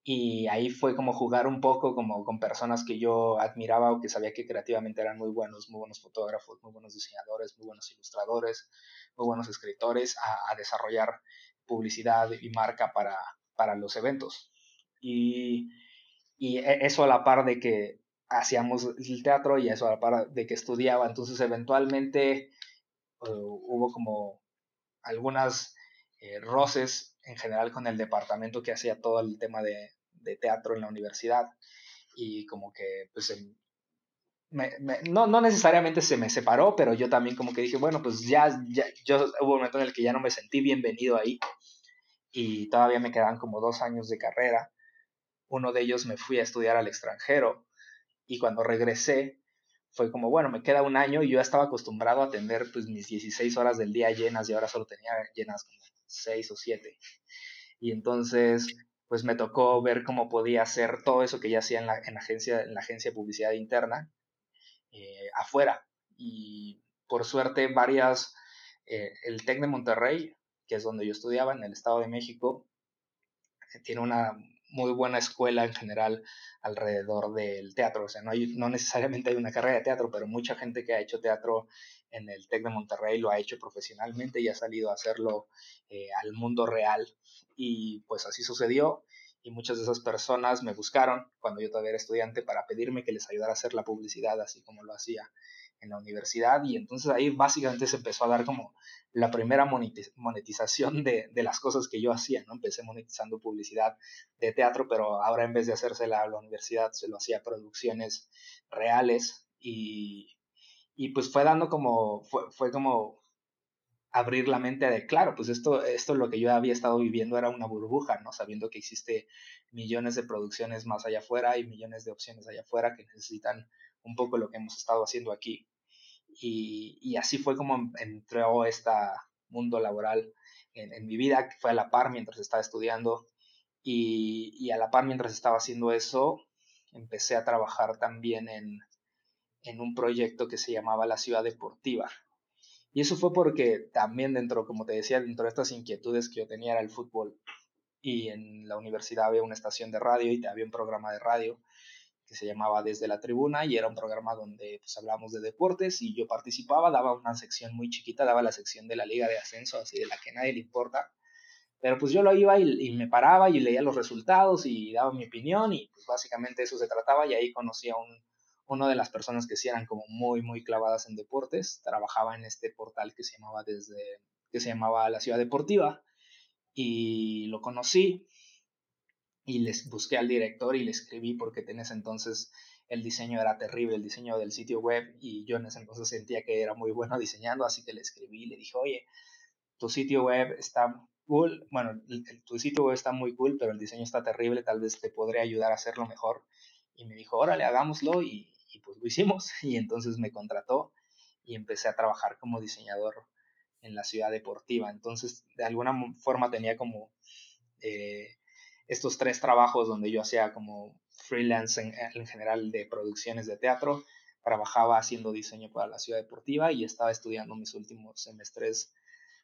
Y ahí fue como jugar un poco como con personas que yo admiraba o que sabía que creativamente eran muy buenos, muy buenos fotógrafos, muy buenos diseñadores, muy buenos ilustradores, muy buenos escritores, a, desarrollar publicidad y marca para, para los eventos. Y, y e, eso a la par de que hacíamos el teatro y eso a la par de que estudiaba. Entonces eventualmente eh, hubo como algunas eh, roces en general con el departamento que hacía todo el tema de, de teatro en la universidad. Y como que pues em, no, no, necesariamente se me separó, pero yo también como que dije, bueno, pues ya, ya, yo hubo un momento en el que ya no me sentí bienvenido ahí y todavía me quedan como dos años de carrera. Uno de ellos me fui a estudiar al extranjero. Y cuando regresé fue como, bueno, me queda un año y yo estaba acostumbrado a tener pues mis 16 horas del día llenas y ahora solo tenía llenas como 6 o 7. Y entonces pues me tocó ver cómo podía hacer todo eso que ya hacía en la, en agencia, en la agencia de publicidad interna eh, afuera. Y por suerte, varias, eh, el TEC de Monterrey, que es donde yo estudiaba, en el Estado de México, eh, tiene una muy buena escuela en general alrededor del teatro. O sea, no, hay, no necesariamente hay una carrera de teatro, pero mucha gente que ha hecho teatro en el TEC de Monterrey lo ha hecho profesionalmente y ha salido a hacerlo al mundo real. Y pues así sucedió y muchas de esas personas me buscaron cuando yo todavía era estudiante para pedirme que les ayudara a hacer la publicidad así como lo hacía en la universidad y entonces ahí básicamente se empezó a dar como la primera monetización de, de las cosas que yo hacía, ¿no? Empecé monetizando publicidad de teatro, pero ahora en vez de hacérsela a la universidad se lo hacía a producciones reales y, y pues fue dando como, fue, fue como abrir la mente de, claro, pues esto, esto lo que yo había estado viviendo era una burbuja, ¿no? Sabiendo que existe millones de producciones más allá afuera y millones de opciones allá afuera que necesitan un poco lo que hemos estado haciendo aquí. Y, y así fue como entró este mundo laboral en, en, mi vida, que fue a la par mientras estaba estudiando. Y, y, a la par mientras estaba haciendo eso, empecé a trabajar también en, en un proyecto que se llamaba La Ciudad Deportiva y eso fue porque también dentro, como te decía, dentro de estas inquietudes que yo tenía era el fútbol. Y en la universidad había una estación de radio y había un programa de radio se llamaba Desde la Tribuna y era un programa donde pues hablábamos de deportes y yo participaba, daba una sección muy chiquita, daba la sección de la Liga de Ascenso, así de la que nadie le importa. Pero pues yo lo iba y, y me paraba y leía los resultados y daba mi opinión y pues básicamente eso se trataba y ahí conocí a un una de las personas que sí eran como muy, muy clavadas en deportes, trabajaba en este portal que se llamaba desde, que se llamaba La Ciudad Deportiva, y lo conocí, y les busqué al director y le escribí porque en ese entonces el diseño era terrible, el diseño del sitio web, y yo en ese entonces sentía que era muy bueno diseñando, así que le escribí y le dije, oye, tu sitio web está cool, bueno, tu sitio web está muy cool, pero el diseño está terrible, tal vez te podré ayudar a hacerlo mejor. Y me dijo, órale, hagámoslo, y, y pues lo hicimos y entonces me contrató y empecé a trabajar como diseñador en la ciudad deportiva. Entonces, de alguna forma tenía como eh, estos tres trabajos donde yo hacía como freelance en, general de producciones de teatro, trabajaba haciendo diseño para la ciudad deportiva y estaba estudiando mis últimos semestres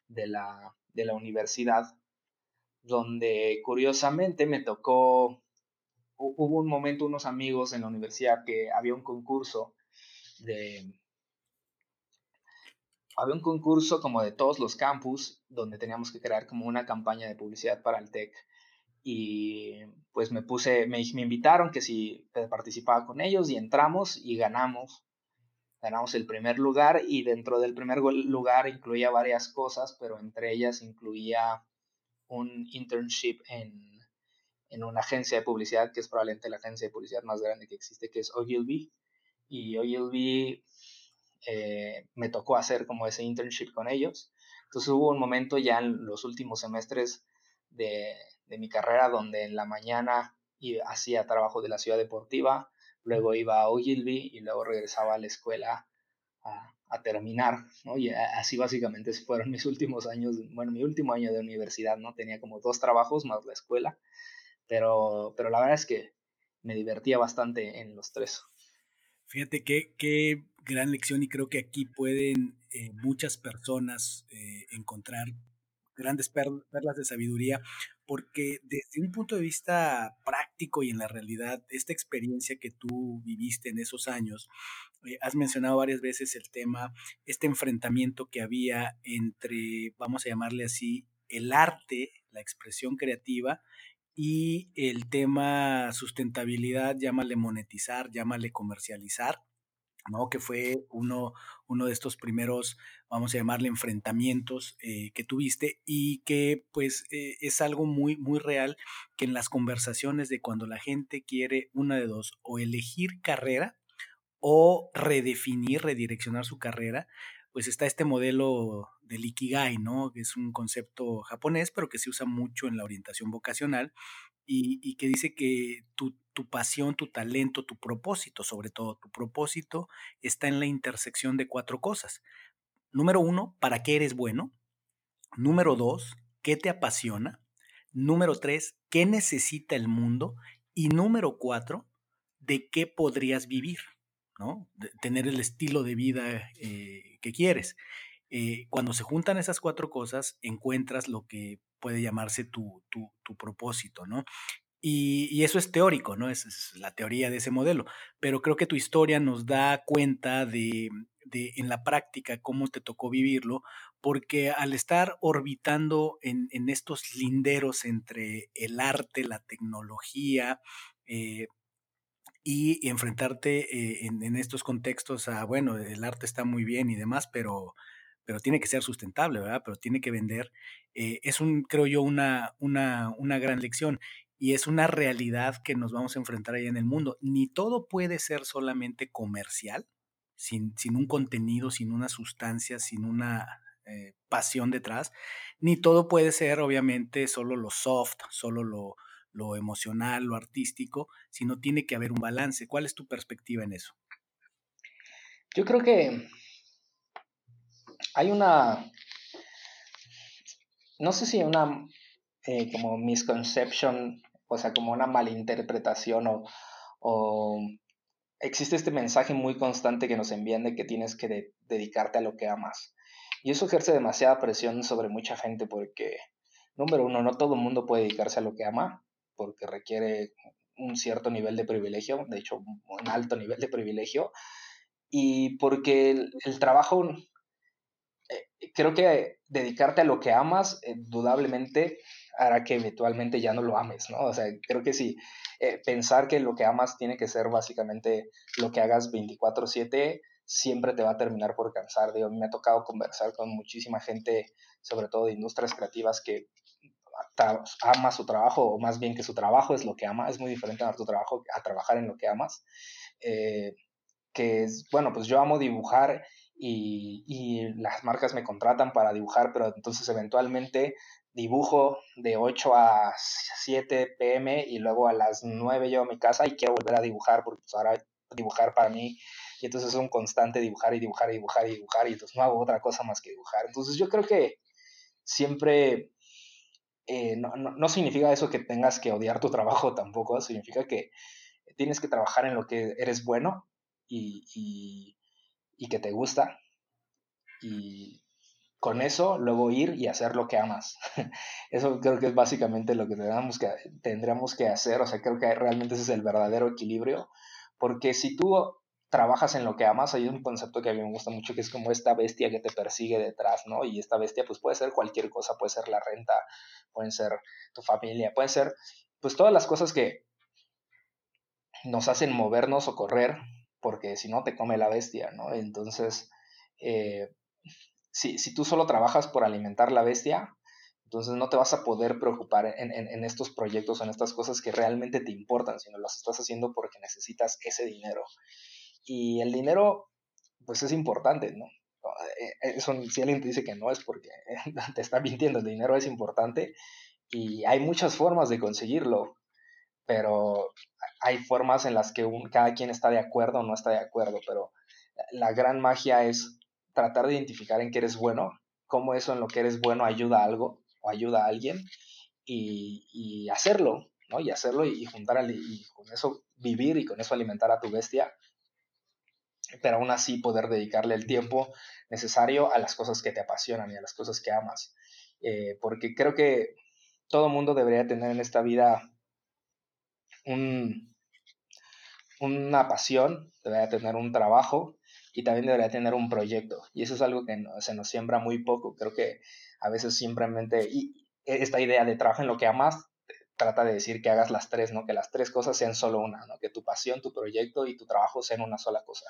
de la, de la universidad, donde curiosamente me tocó hubo un momento unos amigos en la universidad que había un concurso de había un concurso como de todos los campus donde teníamos que crear como una campaña de publicidad para el TEC y pues me puse me, me invitaron que si participaba con ellos y entramos y ganamos ganamos el primer lugar y dentro del primer lugar incluía varias cosas pero entre ellas incluía un internship en en una agencia de publicidad que es probablemente la agencia de publicidad más grande que existe, que es Ogilvy. Y Ogilvy eh, me tocó hacer como ese internship con ellos. Entonces hubo un momento ya en los últimos semestres de, de mi carrera donde en la mañana hacía trabajo de la ciudad deportiva, luego iba a Ogilvy y luego regresaba a la escuela a, a terminar, ¿no? Y así básicamente fueron mis últimos años, bueno, mi último año de universidad, ¿no? Tenía como dos trabajos más la escuela pero, pero la verdad es que me divertía bastante en los tres. Fíjate qué, qué gran lección y creo que aquí pueden eh, muchas personas eh, encontrar grandes perlas de sabiduría, porque desde un punto de vista práctico y en la realidad, esta experiencia que tú viviste en esos años, eh, has mencionado varias veces el tema, este enfrentamiento que había entre, vamos a llamarle así, el arte, la expresión creativa y el tema sustentabilidad, llámale monetizar, llámale comercializar, ¿no? Que fue uno, uno de estos primeros, vamos a llamarle, enfrentamientos eh, que tuviste y que pues eh, es algo muy, muy real que en las conversaciones de cuando la gente quiere una de dos, o elegir carrera o redefinir, redireccionar su carrera, pues está este modelo del Ikigai, ¿no? Que es un concepto japonés, pero que se usa mucho en la orientación vocacional y, que dice que tu, tu, pasión, tu talento, tu propósito, sobre todo tu propósito, está en la intersección de cuatro cosas. Número uno, ¿para qué eres bueno? Número dos, ¿qué te apasiona? Número tres, ¿qué necesita el mundo? Y número cuatro, ¿de qué podrías vivir? ¿no? tener el estilo de vida eh, que quieres. Eh, cuando se juntan esas cuatro cosas, encuentras lo que puede llamarse tu, propósito, ¿no? Y, eso es teórico, ¿no? Es la teoría de ese modelo. Pero creo que tu historia nos da cuenta de, en la práctica cómo te tocó vivirlo, porque al estar orbitando en, estos linderos entre el arte, la tecnología, eh, y, enfrentarte eh, en, estos contextos a, bueno, el arte está muy bien y demás, pero, pero tiene que ser sustentable, ¿verdad? Pero tiene que vender. Eh, es un, creo yo, una, una, una gran lección y es una realidad que nos vamos a enfrentar ahí en el mundo. Ni todo puede ser solamente comercial, sin, sin un contenido, sin una sustancia, sin una eh, pasión detrás, ni todo puede ser, obviamente, solo lo soft, solo lo, lo emocional, lo artístico, sino tiene que haber un balance. ¿Cuál es tu perspectiva en eso? Yo creo que hay una, no sé si una eh, como misconception, o sea, como una malinterpretación o, o, existe este mensaje muy constante que nos envían de que tienes que dedicarte a lo que amas. Y eso ejerce demasiada presión sobre mucha gente porque, número uno, no todo el mundo puede dedicarse a lo que ama porque requiere un cierto nivel de privilegio, de hecho un alto nivel de privilegio, y porque el, trabajo, creo que dedicarte a lo que amas, indudablemente hará que eventualmente ya no lo ames, ¿no? O sea, creo que sí, eh, pensar que lo que amas tiene que ser básicamente lo que hagas 24/7 siempre te va a terminar por cansar. Digo, me ha tocado conversar con muchísima gente, sobre todo de industrias creativas, que ama su trabajo, o más bien que su trabajo es lo que ama, es muy diferente a tu trabajo a trabajar en lo que amas. Eh, que es, bueno, pues yo amo dibujar y, y, las marcas me contratan para dibujar, pero entonces eventualmente dibujo de 8 a 7 pm y luego a las 9 llego a mi casa y quiero volver a dibujar porque pues ahora dibujar para mí y entonces es un constante dibujar y dibujar y dibujar y dibujar y entonces no hago otra cosa más que dibujar. Entonces yo creo que siempre eh, no, significa eso que tengas que odiar tu trabajo tampoco, significa que tienes que trabajar en lo que eres bueno y, que te gusta. Y con eso luego ir y hacer lo que amas. Eso creo que es básicamente lo que tendríamos que, tendríamos que hacer. O sea, creo que realmente ese es el verdadero equilibrio. Porque si tú trabajas en lo que amas, hay un concepto que a mí me gusta mucho que es como esta bestia que te persigue detrás, ¿no? Y esta bestia pues puede ser cualquier cosa, puede ser la renta, pueden ser tu familia, puede ser pues todas las cosas que nos hacen movernos o correr, porque si no te come la bestia, ¿no? Entonces, eh, si, tú solo trabajas por alimentar la bestia, entonces no te vas a poder preocupar en, en, estos proyectos en estas cosas que realmente te importan, sino las estás haciendo porque necesitas ese dinero. Y el dinero, pues es importante, ¿no? Eh, eh, si alguien te dice que no es porque te está mintiendo, el dinero es importante y hay muchas formas de conseguirlo, pero hay formas en las que cada quien está de acuerdo o no está de acuerdo, pero la gran magia es tratar de identificar en qué eres bueno, cómo eso en lo que eres bueno ayuda a algo o ayuda a alguien y, hacerlo, ¿no? Y hacerlo y, juntar y con eso vivir y con eso alimentar a tu bestia pero aún así poder dedicarle el tiempo necesario a las cosas que te apasionan y a las cosas que amas. Eh, porque creo que todo mundo debería tener en esta vida un, una pasión, debería tener un trabajo y también debería tener un proyecto. Y eso es algo que se nos siembra muy poco. Creo que a veces simplemente, y esta idea de trabajo en lo que amas, trata de decir que hagas las tres, ¿no? Que las tres cosas sean solo una, ¿no? Que tu pasión, tu proyecto y tu trabajo sean una sola cosa.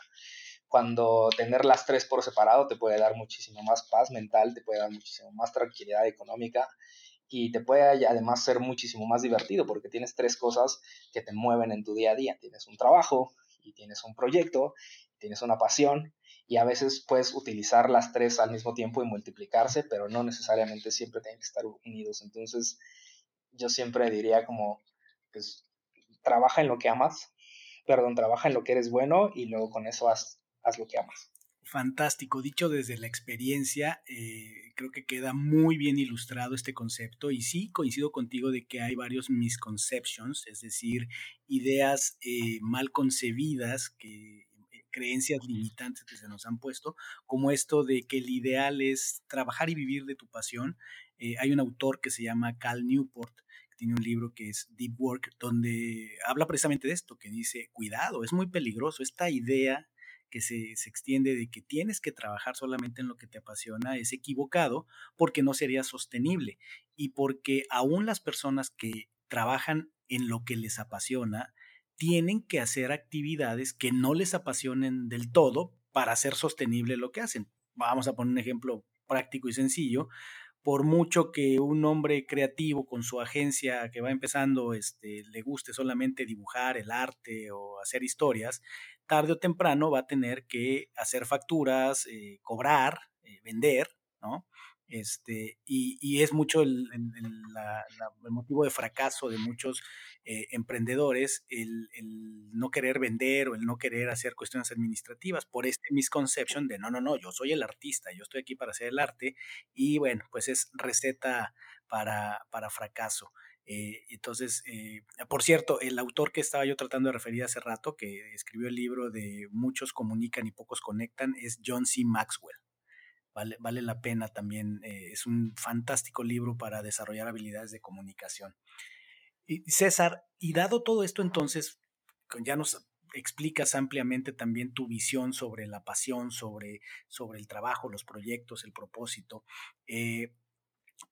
Cuando tener las tres por separado te puede dar muchísimo más paz mental, te puede dar muchísimo más tranquilidad económica y te puede además ser muchísimo más divertido porque tienes tres cosas que te mueven en tu día a día. Tienes un trabajo y tienes un proyecto, tienes una pasión y a veces puedes utilizar las tres al mismo tiempo y multiplicarse, pero no necesariamente siempre tienen que estar unidos. Entonces, yo siempre diría como, pues, trabaja en lo que amas, perdón, trabaja en lo que eres bueno y luego con eso haz, haz lo que amas. Fantástico, dicho desde la experiencia, eh, creo que queda muy bien ilustrado este concepto y sí coincido contigo de que hay varios misconceptions, es decir, ideas eh, mal concebidas que eh, creencias limitantes que se nos han puesto, como esto de que el ideal es trabajar y vivir de tu pasión. hay un autor que se llama Cal Newport, que tiene un libro que es Deep Work, donde habla precisamente de esto, que dice, cuidado, es muy peligroso esta idea que se, extiende de que tienes que trabajar solamente en lo que te apasiona es equivocado porque no sería sostenible y porque aún las personas que trabajan en lo que les apasiona tienen que hacer actividades que no les apasionen del todo para hacer sostenible lo que hacen. Vamos a poner un ejemplo práctico y sencillo por mucho que un hombre creativo con su agencia que va empezando este, le guste solamente dibujar el arte o hacer historias, tarde o temprano va a tener que hacer facturas, eh, cobrar, eh, vender, ¿no? Este, y, es mucho el, motivo de fracaso de muchos eh, emprendedores el, no querer vender o el no querer hacer cuestiones administrativas por este misconception de no, no, no, yo soy el artista, yo estoy aquí para hacer el arte y bueno, pues es receta para, para fracaso. Eh, entonces, eh, por cierto, el autor que estaba yo tratando de referir hace rato, que escribió el libro de Muchos comunican y pocos conectan, es John C. Maxwell. Vale, vale la pena también, eh, es un fantástico libro para desarrollar habilidades de comunicación. Y César, y dado todo esto entonces, ya nos explicas ampliamente también tu visión sobre la pasión, sobre, sobre el trabajo, los proyectos, el propósito. Eh,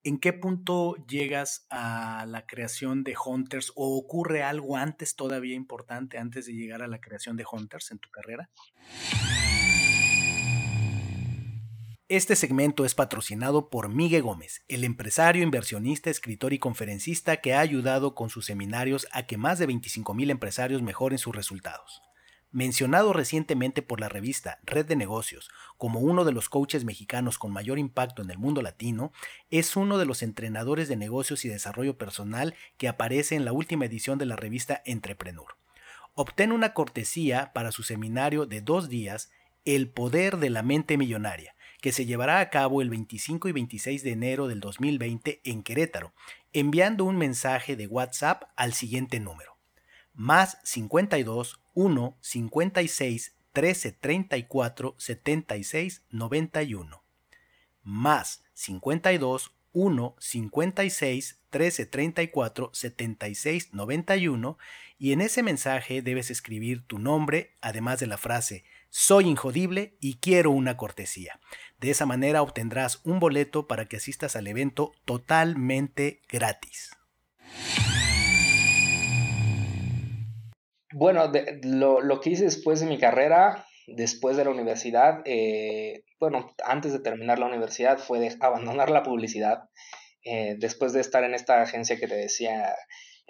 ¿En qué punto llegas a la creación de Hunters o ocurre algo antes todavía importante, antes de llegar a la creación de Hunters en tu carrera? Este segmento es patrocinado por Miguel Gómez, el empresario, inversionista, escritor y conferencista que ha ayudado con sus seminarios a que más de 25.000 empresarios mejoren sus resultados. Mencionado recientemente por la revista Red de Negocios como uno de los coaches mexicanos con mayor impacto en el mundo latino, es uno de los entrenadores de negocios y desarrollo personal que aparece en la última edición de la revista Entrepreneur. Obtén una cortesía para su seminario de dos días, El Poder de la Mente Millonaria, que se llevará a cabo el 25 y 26 de enero del 2020 en Querétaro, enviando un mensaje de WhatsApp al siguiente número. Más 52 1 56 13 34 76 91. Más 52 1 56 13 34 76 91 y en ese mensaje debes escribir tu nombre además de la frase soy injodible y quiero una cortesía. De esa manera obtendrás un boleto para que asistas al evento totalmente gratis. Bueno, lo, que hice después de mi carrera, después de la universidad, eh, bueno, antes de terminar la universidad, fue abandonar la publicidad. Eh, después de estar en esta agencia que te decía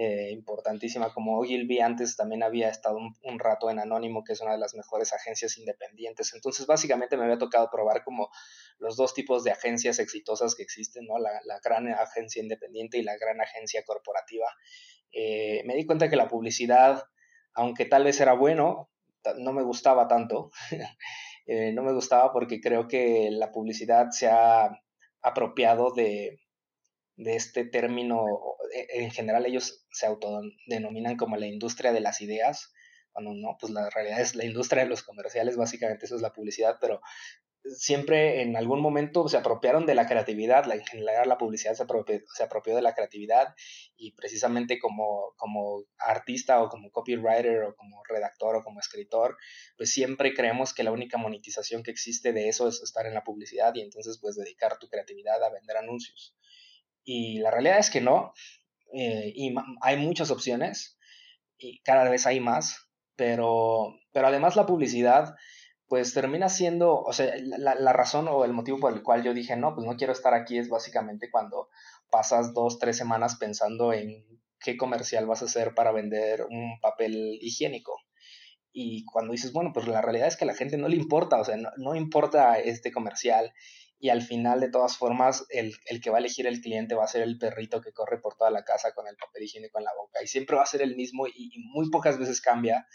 eh, importantísima como Ogilvy. Antes también había estado un, rato en Anónimo, que es una de las mejores agencias independientes. Entonces, básicamente me había tocado probar como los dos tipos de agencias exitosas que existen, ¿no? La, gran agencia independiente y la gran agencia corporativa. Eh, me di cuenta que la publicidad, aunque tal vez era bueno, no me gustaba tanto. Eh, no me gustaba porque creo que la publicidad se ha apropiado de, de este término, e, en general ellos se autodenominan como la industria de las ideas, cuando no, pues la realidad es la industria de los comerciales, básicamente eso es la publicidad, pero siempre en algún momento se apropiaron de la creatividad, la, en general la publicidad se apropió, se apropió de la creatividad y precisamente como, como artista o como copywriter o como redactor o como escritor, pues siempre creemos que la única monetización que existe de eso es estar en la publicidad y entonces pues dedicar tu creatividad a vender anuncios. Y la realidad es que no. eh, y hay muchas opciones y cada vez hay más, pero, pero además la publicidad pues termina siendo, o sea, la, la, razón o el motivo por el cual yo dije, no, pues no quiero estar aquí es básicamente cuando pasas dos, tres semanas pensando en qué comercial vas a hacer para vender un papel higiénico. Y cuando dices, bueno, pues la realidad es que a la gente no le importa, o sea, no, no importa este comercial y al final de todas formas el, el, que va a elegir el cliente va a ser el perrito que corre por toda la casa con el papel higiénico en la boca y siempre va a ser el mismo y, muy pocas veces cambia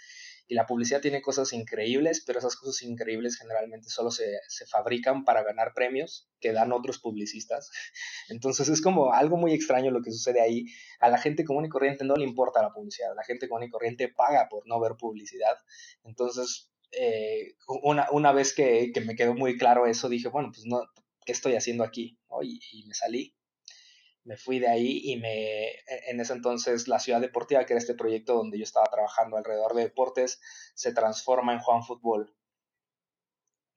y la publicidad tiene cosas increíbles, pero esas cosas increíbles generalmente solo se, se, fabrican para ganar premios que dan otros publicistas. Entonces es como algo muy extraño lo que sucede ahí. A la gente común y corriente no le importa la publicidad, la gente común y corriente paga por no ver publicidad. Entonces, eh, una, una vez que, que, me quedó muy claro eso, dije, bueno, pues no, ¿qué estoy haciendo aquí? Y, y me salí me fui de ahí y me, e, en ese entonces la ciudad deportiva, que era este proyecto donde yo estaba trabajando alrededor de deportes, se transforma en Juan Fútbol.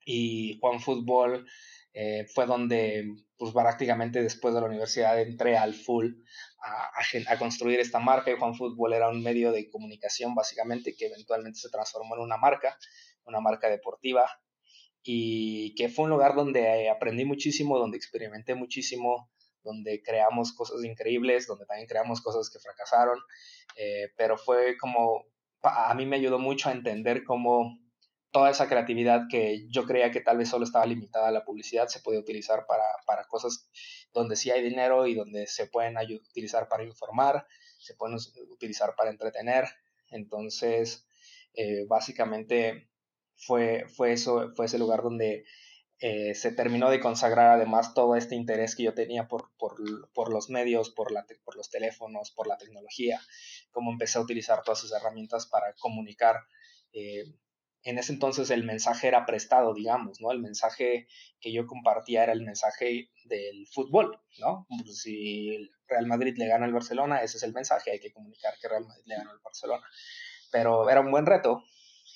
Y Juan Fútbol eh, fue donde, pues prácticamente después de la universidad entré al full a, a, construir esta marca. Y Juan Fútbol era un medio de comunicación básicamente que eventualmente se transformó en una marca, una marca deportiva. Y que fue un lugar donde aprendí muchísimo, donde experimenté muchísimo, donde creamos cosas increíbles, donde también creamos cosas que fracasaron, eh, pero fue como, a mí me ayudó mucho a entender cómo toda esa creatividad que yo creía que tal vez solo estaba limitada a la publicidad se puede utilizar para, para cosas donde sí hay dinero y donde se pueden utilizar para informar, se pueden utilizar para entretener. Entonces, eh, básicamente fue, fue, eso, fue ese lugar donde eh, se terminó de consagrar además todo este interés que yo tenía por, por, por los medios, por, la por los teléfonos, por la tecnología, cómo empecé a utilizar todas esas herramientas para comunicar. Eh, en ese entonces el mensaje era prestado, digamos, ¿no? El mensaje que yo compartía era el mensaje del fútbol, ¿no? Pues, si Real Madrid le gana al Barcelona, ese es el mensaje, hay que comunicar que Real Madrid le gana al Barcelona. Pero era un buen reto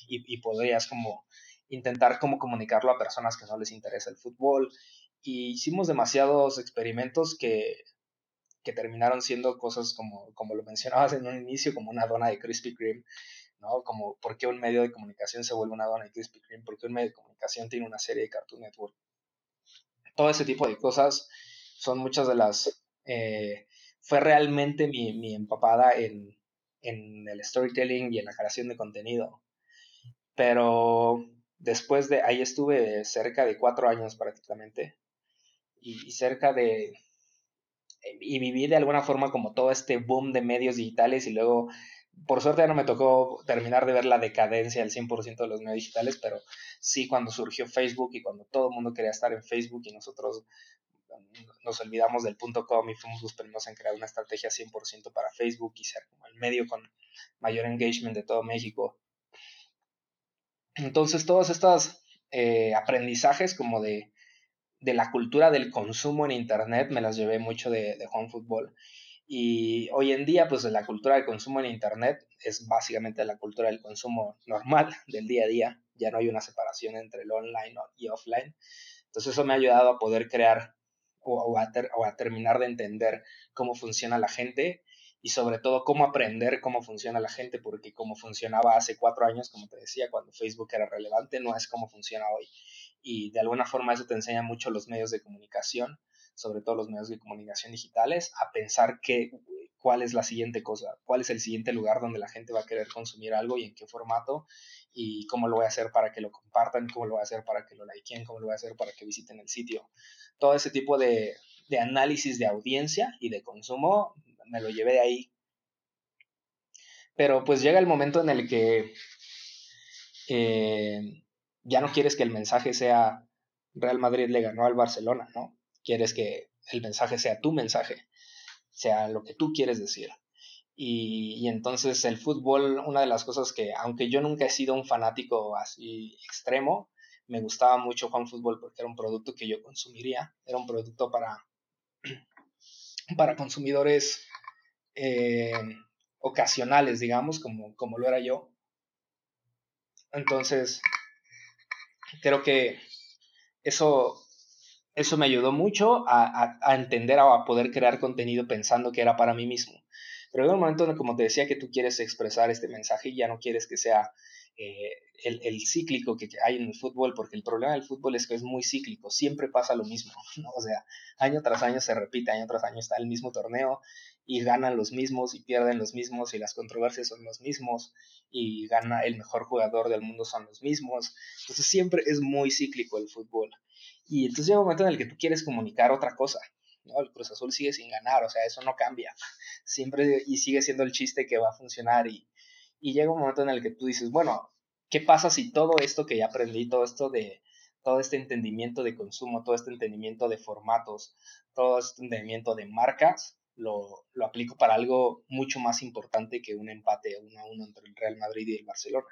y, podrías como intentar cómo comunicarlo a personas que no les interesa el fútbol. Y hicimos demasiados experimentos que, que terminaron siendo cosas como, como lo mencionabas en un inicio, como una dona de Krispy Kreme, ¿no? Como por qué un medio de comunicación se vuelve una dona de Krispy Kreme, por qué un medio de comunicación tiene una serie de Cartoon Network. Todo ese tipo de cosas son muchas de las... Eh, fue realmente mi, mi empapada en, en el storytelling y en la creación de contenido. Pero después de ahí estuve cerca de cuatro años prácticamente y, cerca de y viví de alguna forma como todo este boom de medios digitales y luego por suerte ya no me tocó terminar de ver la decadencia del 100% de los medios digitales, pero sí cuando surgió Facebook y cuando todo el mundo quería estar en Facebook y nosotros nos olvidamos del punto com y fuimos los primeros en crear una estrategia 100% para Facebook y ser como el medio con mayor engagement de todo México. Entonces, todos estos eh, aprendizajes como de, de, la cultura del consumo en Internet me las llevé mucho de, de Juan Fútbol. Y hoy en día, pues la cultura del consumo en Internet es básicamente la cultura del consumo normal del día a día. Ya no hay una separación entre el online y offline. Entonces eso me ha ayudado a poder crear o a terminar de entender cómo funciona la gente y sobre todo cómo aprender cómo funciona la gente, porque como funcionaba hace cuatro años, como te decía, cuando Facebook era relevante, no es como funciona hoy. Y de alguna forma eso te enseña mucho los medios de comunicación, sobre todo los medios de comunicación digitales, a pensar qué, cuál es la siguiente cosa, cuál es el siguiente lugar donde la gente va a querer consumir algo y en qué formato y cómo lo voy a hacer para que lo compartan, cómo lo voy a hacer para que lo likeen, cómo lo voy a hacer para que visiten el sitio. Todo ese tipo de, de análisis de audiencia y de consumo me lo llevé de ahí. Pero pues llega el momento en el que eh, ya no quieres que el mensaje sea Real Madrid le ganó al Barcelona, ¿no? Quieres que el mensaje sea tu mensaje, sea lo que tú quieres decir. Y, y, entonces el fútbol, una de las cosas que, aunque yo nunca he sido un fanático así extremo, me gustaba mucho Juan Fútbol porque era un producto que yo consumiría, era un producto para, para consumidores eh, ocasionales, digamos, como, como lo era yo. Entonces, creo que eso eso me ayudó mucho a, a, entender o a poder crear contenido pensando que era para mí mismo. Pero en un momento, en como te decía, que tú quieres expresar este mensaje y ya no quieres que sea eh, el, el, cíclico que hay en el fútbol, porque el problema del fútbol es que es muy cíclico, siempre pasa lo mismo, ¿no? O sea, año tras año se repite, año tras año está el mismo torneo y ganan los mismos y pierden los mismos y las controversias son los mismos y gana el mejor jugador del mundo son los mismos. Entonces siempre es muy cíclico el fútbol. Y entonces llega un momento en el que tú quieres comunicar otra cosa. ¿no? El Cruz Azul sigue sin ganar, o sea, eso no cambia. Siempre y sigue siendo el chiste que va a funcionar y, y llega un momento en el que tú dices, bueno, ¿qué pasa si todo esto que ya aprendí, todo esto de, todo este entendimiento de consumo, todo este entendimiento de formatos, todo este entendimiento de marcas, lo, lo aplico para algo mucho más importante que un empate uno a uno entre el Real Madrid y el Barcelona?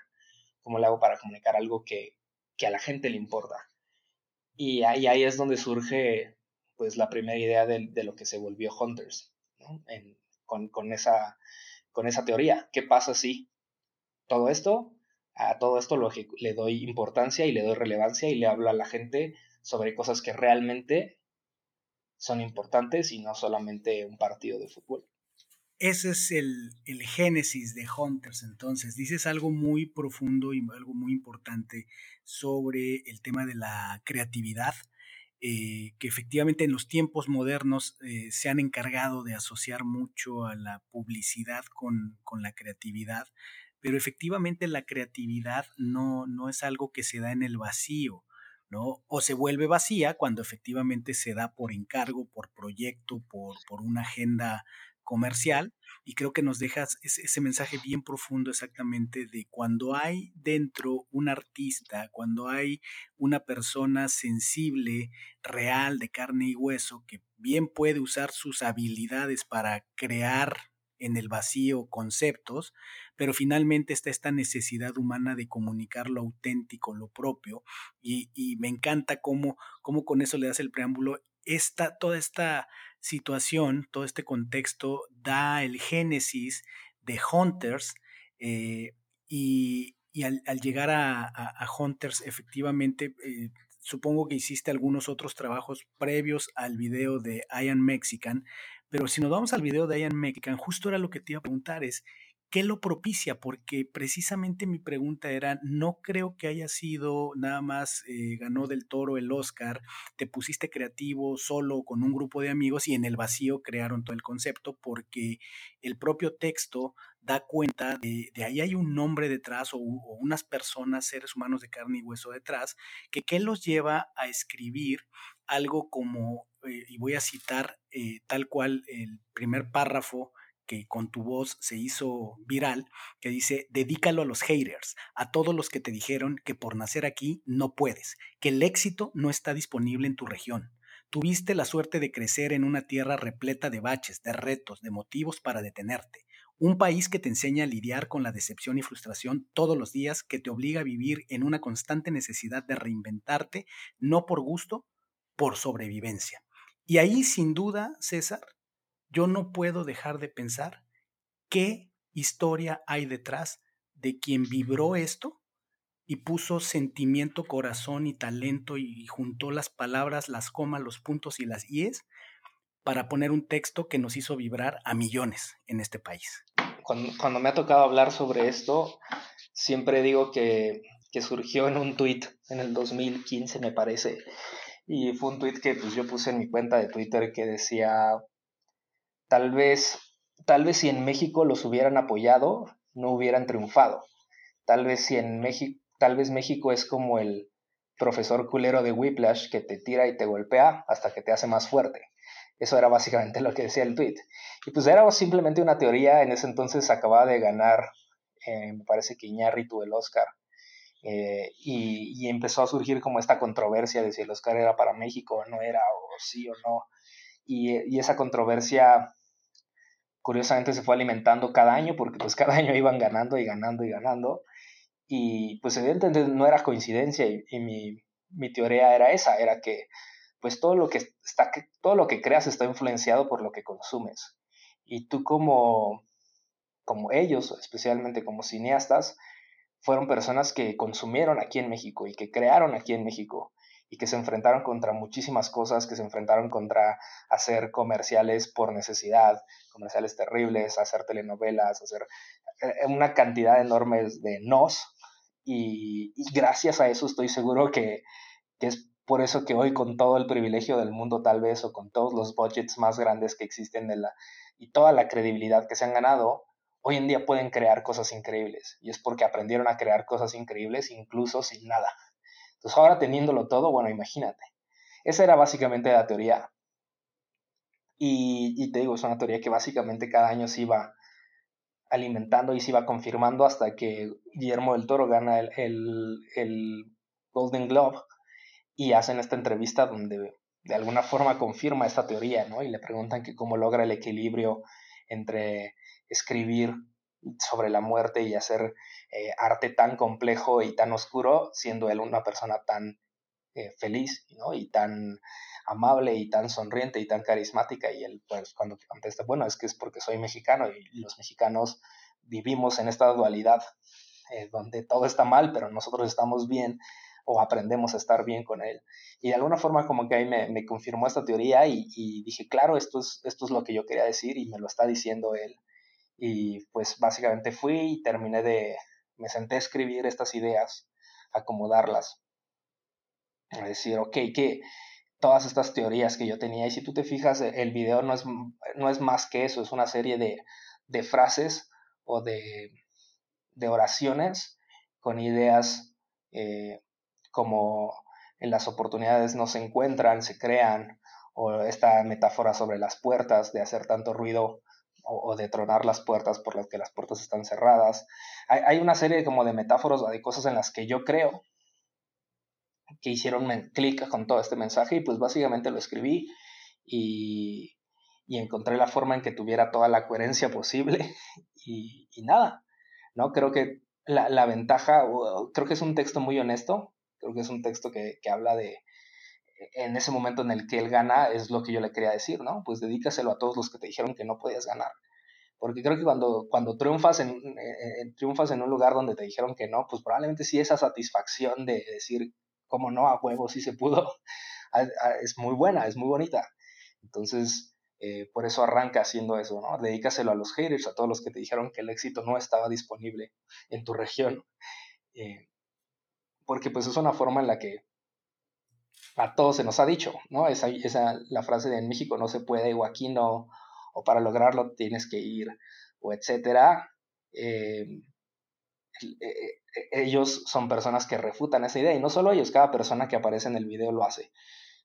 ¿Cómo lo hago para comunicar algo que, que a la gente le importa? Y ahí, ahí es donde surge pues la primera idea de, de lo que se volvió Hunters, ¿no? en, con, con, esa, con esa teoría. ¿Qué pasa si todo esto, a todo esto lo, le doy importancia y le doy relevancia y le hablo a la gente sobre cosas que realmente son importantes y no solamente un partido de fútbol. Ese es el, el, génesis de Hunters, entonces. Dices algo muy profundo y algo muy importante sobre el tema de la creatividad, eh, que efectivamente en los tiempos modernos eh, se han encargado de asociar mucho a la publicidad con, con la creatividad pero efectivamente la creatividad no, no es algo que se da en el vacío, ¿no? O se vuelve vacía cuando efectivamente se da por encargo, por proyecto, por, por una agenda comercial y creo que nos dejas ese, ese, mensaje bien profundo exactamente de cuando hay dentro un artista, cuando hay una persona sensible, real, de carne y hueso, que bien puede usar sus habilidades para crear en el vacío conceptos, pero finalmente está esta necesidad humana de comunicar lo auténtico, lo propio, y, me encanta cómo, cómo, con eso le das el preámbulo. Esta, toda esta situación, todo este contexto da el génesis de Hunters eh, y, al, llegar a, Hunters efectivamente eh, supongo que hiciste algunos otros trabajos previos al video de Ian Mexican, pero si nos vamos al video de Ian Mexican, justo era lo que te iba a preguntar, es ¿qué lo propicia? Porque precisamente mi pregunta era, no creo que haya sido nada más eh, ganó del toro el Oscar, te pusiste creativo solo con un grupo de amigos y en el vacío crearon todo el concepto, porque el propio texto da cuenta de, ahí hay un nombre detrás o, o, unas personas, seres humanos de carne y hueso detrás, que qué los lleva a escribir algo como, eh, y voy a citar eh, tal cual el primer párrafo que con tu voz se hizo viral, que dice, dedícalo a los haters, a todos los que te dijeron que por nacer aquí no puedes, que el éxito no está disponible en tu región. Tuviste la suerte de crecer en una tierra repleta de baches, de retos, de motivos para detenerte. Un país que te enseña a lidiar con la decepción y frustración todos los días, que te obliga a vivir en una constante necesidad de reinventarte, no por gusto, por sobrevivencia. Y ahí, sin duda, César, yo no puedo dejar de pensar qué historia hay detrás de quien vibró esto y puso sentimiento, corazón y talento y juntó las palabras, las comas, los puntos y las ies para poner un texto que nos hizo vibrar a millones en este país. Cuando, cuando me ha tocado hablar sobre esto, siempre digo que, que surgió en un tuit en el 2015, me parece, y fue un tuit que pues, yo puse en mi cuenta de Twitter que decía, tal vez, tal vez si en México los hubieran apoyado, no hubieran triunfado. Tal vez si en México, tal vez México es como el profesor culero de Whiplash que te tira y te golpea hasta que te hace más fuerte. Eso era básicamente lo que decía el tweet. Y pues era simplemente una teoría. En ese entonces acababa de ganar, eh, me parece que Iñárritu el Oscar. Eh, y, empezó a surgir como esta controversia de si el Oscar era para México o no era, o sí o no. Y esa controversia curiosamente se fue alimentando cada año porque pues cada año iban ganando y ganando y ganando y pues evidentemente no era coincidencia y, mi, mi, teoría era esa, era que pues todo lo que está todo lo que creas está influenciado por lo que consumes. Y tú como como ellos, especialmente como cineastas, fueron personas que consumieron aquí en México y que crearon aquí en México y que se enfrentaron contra muchísimas cosas, que se enfrentaron contra hacer comerciales por necesidad, comerciales terribles, hacer telenovelas, hacer eh, una cantidad enorme de nos. Y, gracias a eso estoy seguro que, que es por eso que hoy con todo el privilegio del mundo tal vez o con todos los budgets más grandes que existen de la, y toda la credibilidad que se han ganado, hoy en día pueden crear cosas increíbles. Y es porque aprendieron a crear cosas increíbles incluso sin nada. Entonces ahora teniéndolo todo, bueno, imagínate. Esa era básicamente la teoría. Y, te digo, es una teoría que básicamente cada año se iba alimentando y se iba confirmando hasta que Guillermo del Toro gana el, Golden Globe y hacen esta entrevista donde de alguna forma confirma esta teoría, ¿no? Y le preguntan que cómo logra el equilibrio entre escribir sobre la muerte y hacer eh, arte tan complejo y tan oscuro, siendo él una persona tan eh, feliz y tan amable y tan sonriente y tan carismática. Y él, pues, cuando contesta, bueno, es que es porque soy mexicano y los mexicanos vivimos en esta dualidad eh, donde todo está mal, pero nosotros estamos bien o aprendemos a estar bien con él. Y de alguna forma como que ahí me, confirmó esta teoría y, y, dije, claro, esto es, esto es lo que yo quería decir y me lo está diciendo él. Y pues básicamente fui y terminé de, me senté a escribir estas ideas, acomodarlas. Decir, ok, que todas estas teorías que yo tenía, y si tú te fijas, el video no es, no es más que eso, es una serie de, de frases o de, de, oraciones con ideas eh, como en las oportunidades no se encuentran, se crean, o esta metáfora sobre las puertas, de hacer tanto ruido o, de tronar las puertas por las que las puertas están cerradas. Hay, una serie como de metáforas, de cosas en las que yo creo que hicieron clic con todo este mensaje y pues básicamente lo escribí y, encontré la forma en que tuviera toda la coherencia posible y, nada, ¿no? Creo que la, ventaja, creo que es un texto muy honesto, creo que es un texto que, que habla de, en ese momento en el que él gana, es lo que yo le quería decir, ¿no? Pues dedícaselo a todos los que te dijeron que no podías ganar. Porque creo que cuando, cuando triunfas, en, triunfas en un lugar donde te dijeron que no, pues probablemente sí esa satisfacción de decir, cómo no, a huevo, sí se pudo, es muy buena, es muy bonita. Entonces, eh, por eso arranca haciendo eso, ¿no? Dedícaselo a los haters, a todos los que te dijeron que el éxito no estaba disponible en tu región. Eh, porque pues es una forma en la que a todos se nos ha dicho, ¿no? Esa, esa, la frase de en México no se puede, o aquí no, o para lograrlo tienes que ir, o etcétera. Eh, eh, eh, ellos son personas que refutan esa idea, y no solo ellos, cada persona que aparece en el video lo hace.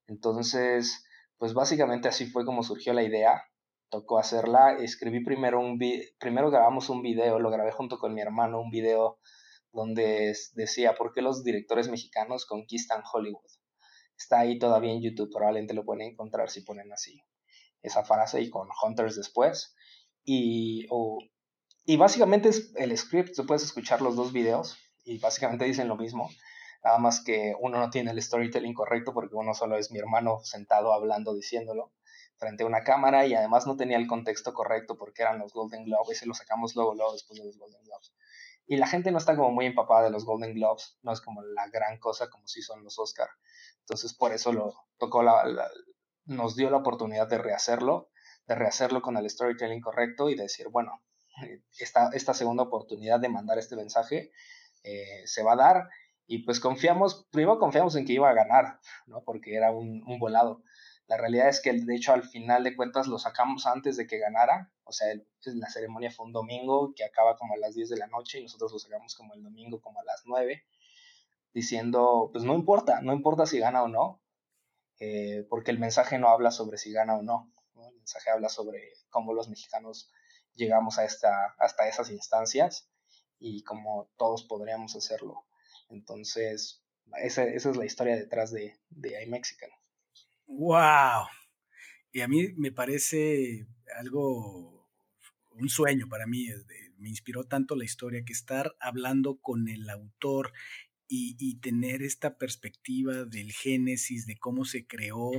Entonces, pues básicamente así fue como surgió la idea. Tocó hacerla, escribí primero un primero grabamos un video, lo grabé junto con mi hermano, un video donde decía por qué los directores mexicanos conquistan Hollywood. Está ahí todavía en YouTube, probablemente lo pueden encontrar si ponen así esa frase y con Hunters después. Y, y básicamente es el script, tú puedes escuchar los dos videos y básicamente dicen lo mismo. Nada más que uno no tiene el storytelling correcto porque uno solo es mi hermano sentado hablando, diciéndolo frente a una cámara y además no tenía el contexto correcto porque eran los Golden Globes y lo sacamos luego, luego después de los Golden Globes. Y la gente no está como muy empapada de los Golden Globes, no es como la gran cosa como si son los Oscar. Entonces por eso lo tocó la, nos dio la oportunidad de rehacerlo, de rehacerlo con el storytelling correcto y de decir, bueno, esta, esta segunda oportunidad de mandar este mensaje eh, se va a dar y pues confiamos, primero confiamos en que iba a ganar, ¿no? Porque era un, un volado. La realidad es que de hecho al final de cuentas lo sacamos antes de que ganara, o sea, la ceremonia fue un domingo que acaba como a las 10 de la noche y nosotros lo sacamos como el domingo como a las 9 diciendo, pues no importa, no importa si gana o no, eh, porque el mensaje no habla sobre si gana o no, el mensaje habla sobre cómo los mexicanos llegamos a esta, hasta esas instancias y cómo todos podríamos hacerlo. Entonces, esa, esa es la historia detrás de, de iMexican. ¡Wow! Y a mí me parece algo, un sueño para mí. Me inspiró tanto la historia que estar hablando con el autor y, tener esta perspectiva del génesis, de cómo se creó,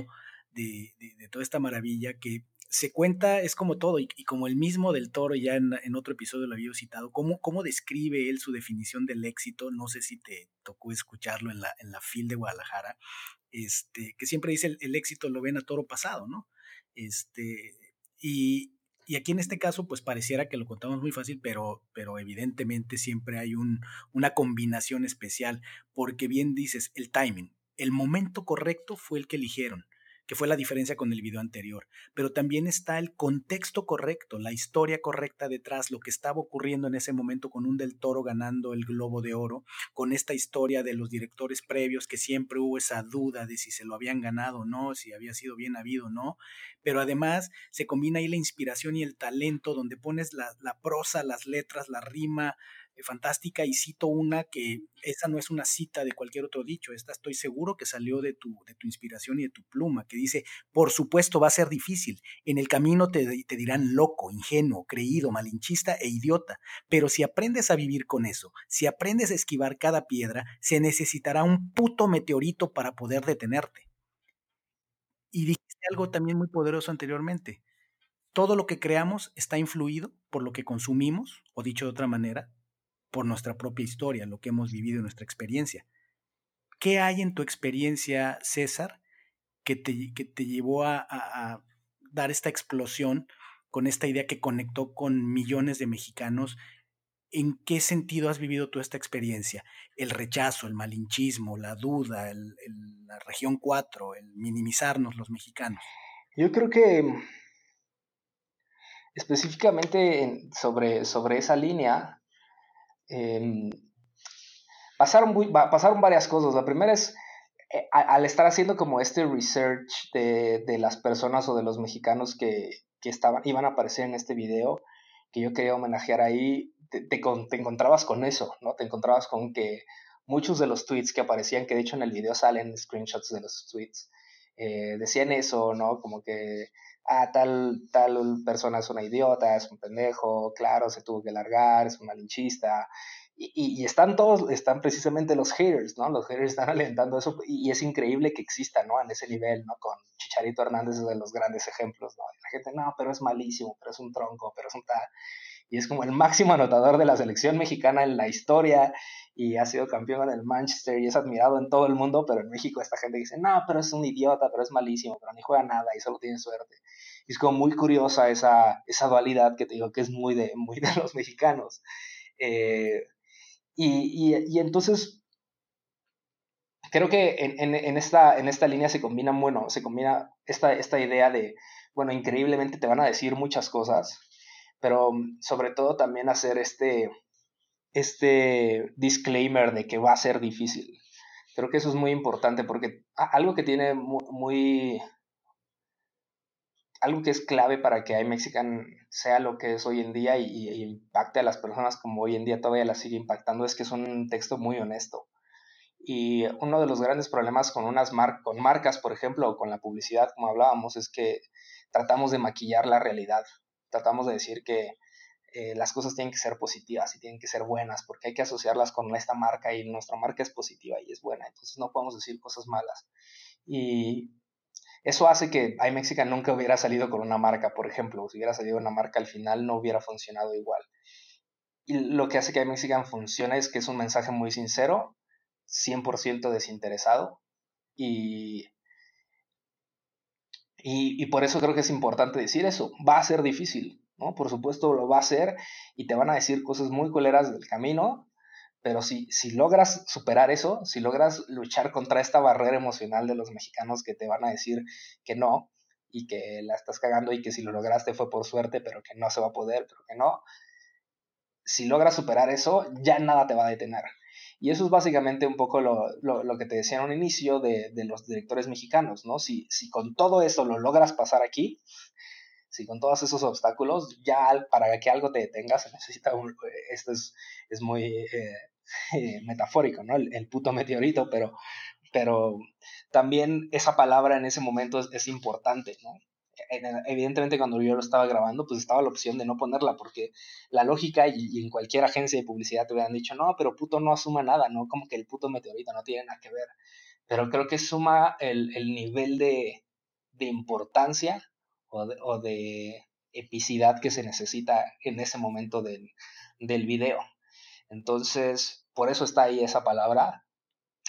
de, toda esta maravilla que se cuenta, es como todo, y, como el mismo del toro, ya en, otro episodio lo había citado, ¿cómo, cómo describe él su definición del éxito, no sé si te tocó escucharlo en la, en la FIL de Guadalajara, este, que siempre dice el, el éxito lo ven a toro pasado, ¿no? Este, y, y aquí en este caso, pues pareciera que lo contamos muy fácil, pero, pero evidentemente siempre hay un, una combinación especial, porque bien dices, el timing, el momento correcto fue el que eligieron que fue la diferencia con el video anterior, pero también está el contexto correcto, la historia correcta detrás, lo que estaba ocurriendo en ese momento con un del toro ganando el globo de oro, con esta historia de los directores previos que siempre hubo esa duda de si se lo habían ganado o no, si había sido bien habido o no, pero además se combina ahí la inspiración y el talento donde pones la, la prosa, las letras, la rima, fantástica y cito una que esa no es una cita de cualquier otro dicho, esta estoy seguro que salió de tu, de tu inspiración y de tu pluma, que dice, por supuesto va a ser difícil, en el camino te, te dirán loco, ingenuo, creído, malinchista e idiota, pero si aprendes a vivir con eso, si aprendes a esquivar cada piedra, se necesitará un puto meteorito para poder detenerte. Y dijiste algo también muy poderoso anteriormente. Todo lo que creamos está influido por lo que consumimos, o dicho de otra manera, por nuestra propia historia, lo que hemos vivido en nuestra experiencia. ¿Qué hay en tu experiencia, César, que te, que te llevó a, dar esta explosión con esta idea que conectó con millones de mexicanos? ¿En qué sentido has vivido tú esta experiencia? El rechazo, el malinchismo, la duda, la región 4, el minimizarnos los mexicanos. Yo creo que específicamente sobre, sobre esa línea, Em, pasaron, pasaron varias cosas. La primera es, eh, al estar haciendo como este research de, de las personas o de los mexicanos que, que, estaban, iban a aparecer en este video, que yo quería homenajear ahí, te, te, encontrabas con eso, ¿no? Te encontrabas con que muchos de los tweets que aparecían, que de hecho en el video salen screenshots de los tweets, eh, decían eso, ¿no? Como que, ah, tal, tal persona es una idiota, es un pendejo, claro, se tuvo que largar, es un malinchista. Y, y, están todos, están precisamente los haters, ¿no? Los haters están alentando eso y, es increíble que exista, ¿no? En ese nivel, ¿no? Con Chicharito Hernández es de los grandes ejemplos, ¿no? la gente, no, pero es malísimo, pero es un tronco, pero es un tal. Y es como el máximo anotador de la selección mexicana en la historia y ha sido campeón en el Manchester y es admirado en todo el mundo, pero en México esta gente dice, no, pero es un idiota, pero es malísimo, pero ni juega nada y solo tiene suerte. Es como muy curiosa esa, esa dualidad que te digo que es muy de, muy de los mexicanos. Eh, y, y, y, entonces, creo que en, en, en, esta, en esta línea se combina, bueno, se combina esta, esta idea de, bueno, increíblemente te van a decir muchas cosas, pero sobre todo también hacer este, este disclaimer de que va a ser difícil. Creo que eso es muy importante porque algo que tiene muy, algo que es clave para que iMexican sea lo que es hoy en día y, impacte a las personas como hoy en día todavía la sigue impactando es que es un texto muy honesto. Y uno de los grandes problemas con unas con marcas, por ejemplo, o con la publicidad, como hablábamos, es que tratamos de maquillar la realidad. Tratamos de decir que eh, las cosas tienen que ser positivas y tienen que ser buenas, porque hay que asociarlas con esta marca y nuestra marca es positiva y es buena, entonces no podemos decir cosas malas. Y eso hace que iMexican nunca hubiera salido con una marca, por ejemplo, si hubiera salido una marca al final no hubiera funcionado igual. Y lo que hace que iMexican funcione es que es un mensaje muy sincero, 100% desinteresado y, y, y por eso creo que es importante decir eso. Va a ser difícil, ¿no? Por supuesto lo va a hacer y te van a decir cosas muy culeras del camino, pero si, si logras superar eso, si logras luchar contra esta barrera emocional de los mexicanos que te van a decir que no y que la estás cagando y que si lo lograste fue por suerte, pero que no se va a poder, pero que no, si logras superar eso, ya nada te va a detener. Y eso es básicamente un poco lo, lo, que te decía en un inicio de, de, los directores mexicanos, ¿no? Si, si con todo eso lo logras pasar aquí, si con todos esos obstáculos, ya para que algo te detenga se necesita un, esto es, es muy eh, metafórico, ¿no? El, puto meteorito, pero, pero también esa palabra en ese momento es, importante, ¿no? Evidentemente cuando yo lo estaba grabando, pues estaba la opción de no ponerla, porque la lógica y, en cualquier agencia de publicidad te hubieran dicho, no, pero puto no asuma nada, ¿no? Como que el puto meteorito no tiene nada que ver. Pero creo que suma el, el nivel de, de importancia o de, epicidad que se necesita en ese momento del, del video. Entonces, por eso está ahí esa palabra.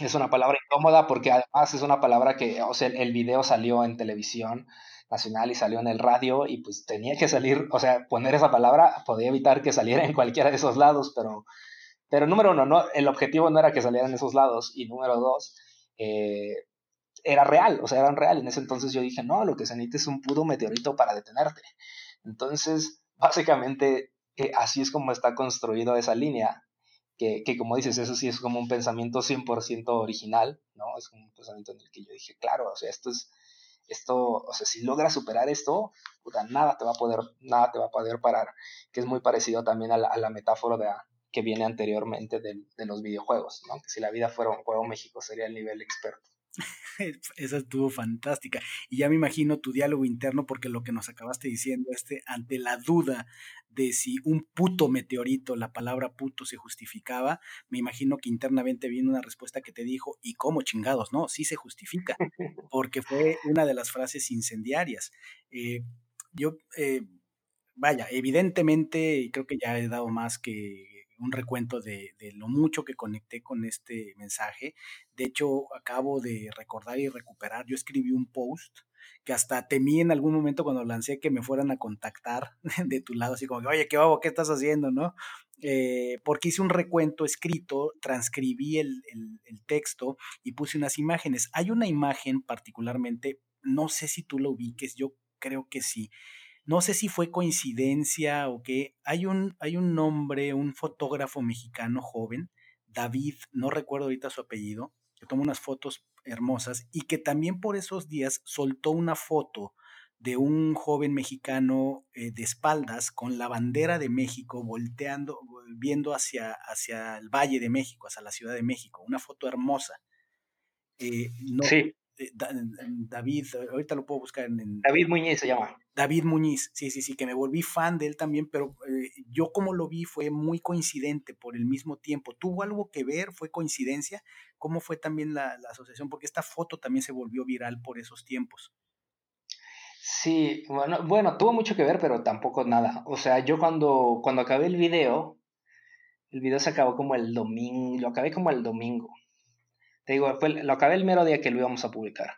Es una palabra incómoda porque además es una palabra que, o sea, el video salió en televisión nacional y salió en el radio y pues tenía que salir, o sea, poner esa palabra podía evitar que saliera en cualquiera de esos lados, pero, pero número uno, no, el objetivo no era que saliera en esos lados y número dos, eh, era real, o sea, eran real. En ese entonces yo dije, no, lo que se necesita es un puro meteorito para detenerte. Entonces, básicamente, eh, así es como está construido esa línea que, que, como dices, eso sí es como un pensamiento 100% original, ¿no? Es un pensamiento en el que yo dije, claro, o sea, esto es, esto, o sea, si logras superar esto, puta, nada te va a poder, nada te va a poder parar, que es muy parecido también a la, a la metáfora de, que viene anteriormente de, de los videojuegos, ¿no? Que si la vida fuera un juego, México sería el nivel experto. Esa estuvo fantástica. Y ya me imagino tu diálogo interno, porque lo que nos acabaste diciendo, este, ante la duda de si un puto meteorito, la palabra puto se justificaba, me imagino que internamente viene una respuesta que te dijo, ¿y cómo chingados? No, sí se justifica, porque fue una de las frases incendiarias. Eh, yo, eh, vaya, evidentemente, creo que ya he dado más que un recuento de, lo mucho que conecté con este mensaje. De hecho, acabo de recordar y recuperar, yo escribí un post que hasta temí en algún momento cuando lancé que me fueran a contactar de tu lado, así como oye, ¿qué babo, qué estás haciendo, no? Eh, porque hice un recuento escrito, transcribí el, el texto y puse unas imágenes. Hay una imagen particularmente, no sé si tú lo ubiques, yo creo que sí, no sé si fue coincidencia o qué, hay un, hay un nombre, un fotógrafo mexicano joven, David, no recuerdo ahorita su apellido, que toma unas fotos hermosas y que también por esos días soltó una foto de un joven mexicano eh, de espaldas con la bandera de México volteando, viendo hacia, hacia el Valle de México, hacia la Ciudad de México, una foto hermosa. Eh, sí. Eh, David, ahorita lo puedo buscar en, David Muñiz se llama. David Muñiz, sí, sí, sí, que me volví fan de él también, pero eh, yo como lo vi fue muy coincidente por el mismo tiempo. ¿Tuvo algo que ver? ¿Fue coincidencia? ¿Cómo fue también la, asociación? Porque esta foto también se volvió viral por esos tiempos. Sí, bueno, bueno, tuvo mucho que ver, pero tampoco nada. O sea, yo cuando, cuando acabé el video, el video se acabó como el domingo, lo acabé como el domingo. Te digo, lo acabé el mero día que lo íbamos a publicar.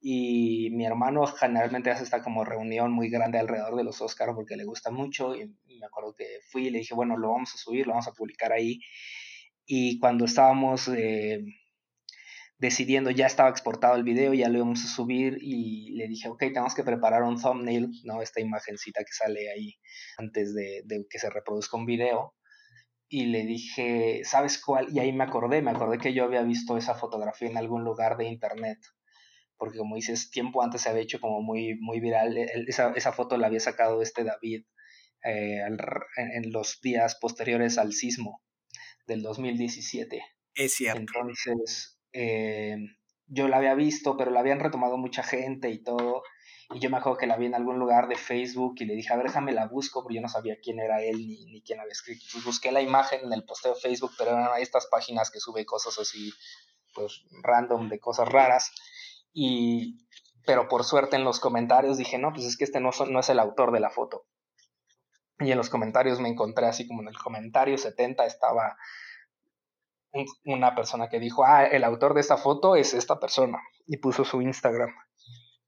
Y mi hermano generalmente hace esta como reunión muy grande alrededor de los Oscars porque le gusta mucho. Y, me acuerdo que fui y le dije, bueno, lo vamos a subir, lo vamos a publicar ahí. Y cuando estábamos eh, decidiendo, ya estaba exportado el video, ya lo íbamos a subir y le dije, ok, tenemos que preparar un thumbnail, ¿no? Esta imagencita que sale ahí antes de, de que se reproduzca un video y le dije, ¿sabes cuál? Y ahí me acordé, me acordé que yo había visto esa fotografía en algún lugar de internet, porque como dices, tiempo antes se había hecho como muy, muy viral, e, esa, esa foto la había sacado este David eh, en, los días posteriores al sismo del 2017. Es cierto. Entonces, eh, yo la había visto, pero la habían retomado mucha gente y todo, y yo me acuerdo que la vi en algún lugar de Facebook y le dije, a ver, déjame la busco, porque yo no sabía quién era él ni, ni quién había escrito. Pues busqué la imagen en el posteo de Facebook, pero eran estas páginas que sube cosas así, pues random, de cosas raras. Y, pero por suerte en los comentarios dije, no, pues es que este no, no es el autor de la foto. Y en los comentarios me encontré así como en el comentario 70 estaba una persona que dijo, ah, el autor de esta foto es esta persona. Y puso su Instagram.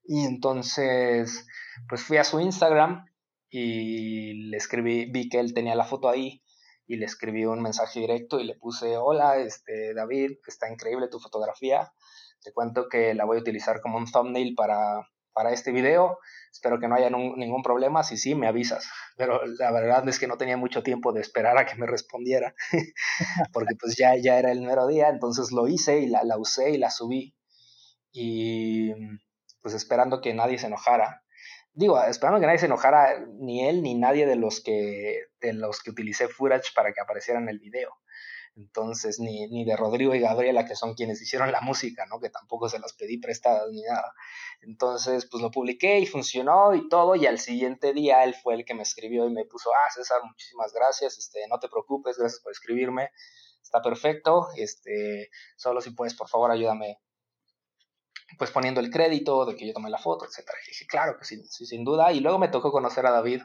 Y entonces, pues fui a su Instagram y le escribí, vi que él tenía la foto ahí y le escribí un mensaje directo y le puse, hola, este, David, está increíble tu fotografía, te cuento que la voy a utilizar como un thumbnail para, para este video, espero que no haya ningún problema, si sí, me avisas, pero la verdad es que no tenía mucho tiempo de esperar a que me respondiera, porque pues ya, ya era el mero día, entonces lo hice y la, la usé y la subí. Y pues esperando que nadie se enojara. Digo, esperando que nadie se enojara, ni él ni nadie de los que, de los que utilicé footage para que aparecieran en el video. Entonces, ni, ni de Rodrigo y Gabriela, que son quienes hicieron la música, ¿no? Que tampoco se las pedí prestadas ni nada. Entonces, pues lo publiqué y funcionó y todo. Y al siguiente día él fue el que me escribió y me puso, ah, César, muchísimas gracias, este, no te preocupes, gracias por escribirme. Está perfecto. Este, solo si puedes, por favor, ayúdame pues poniendo el crédito de que yo tomé la foto, etcétera. Y dije, claro que sí, sí, sin duda. Y luego me tocó conocer a David.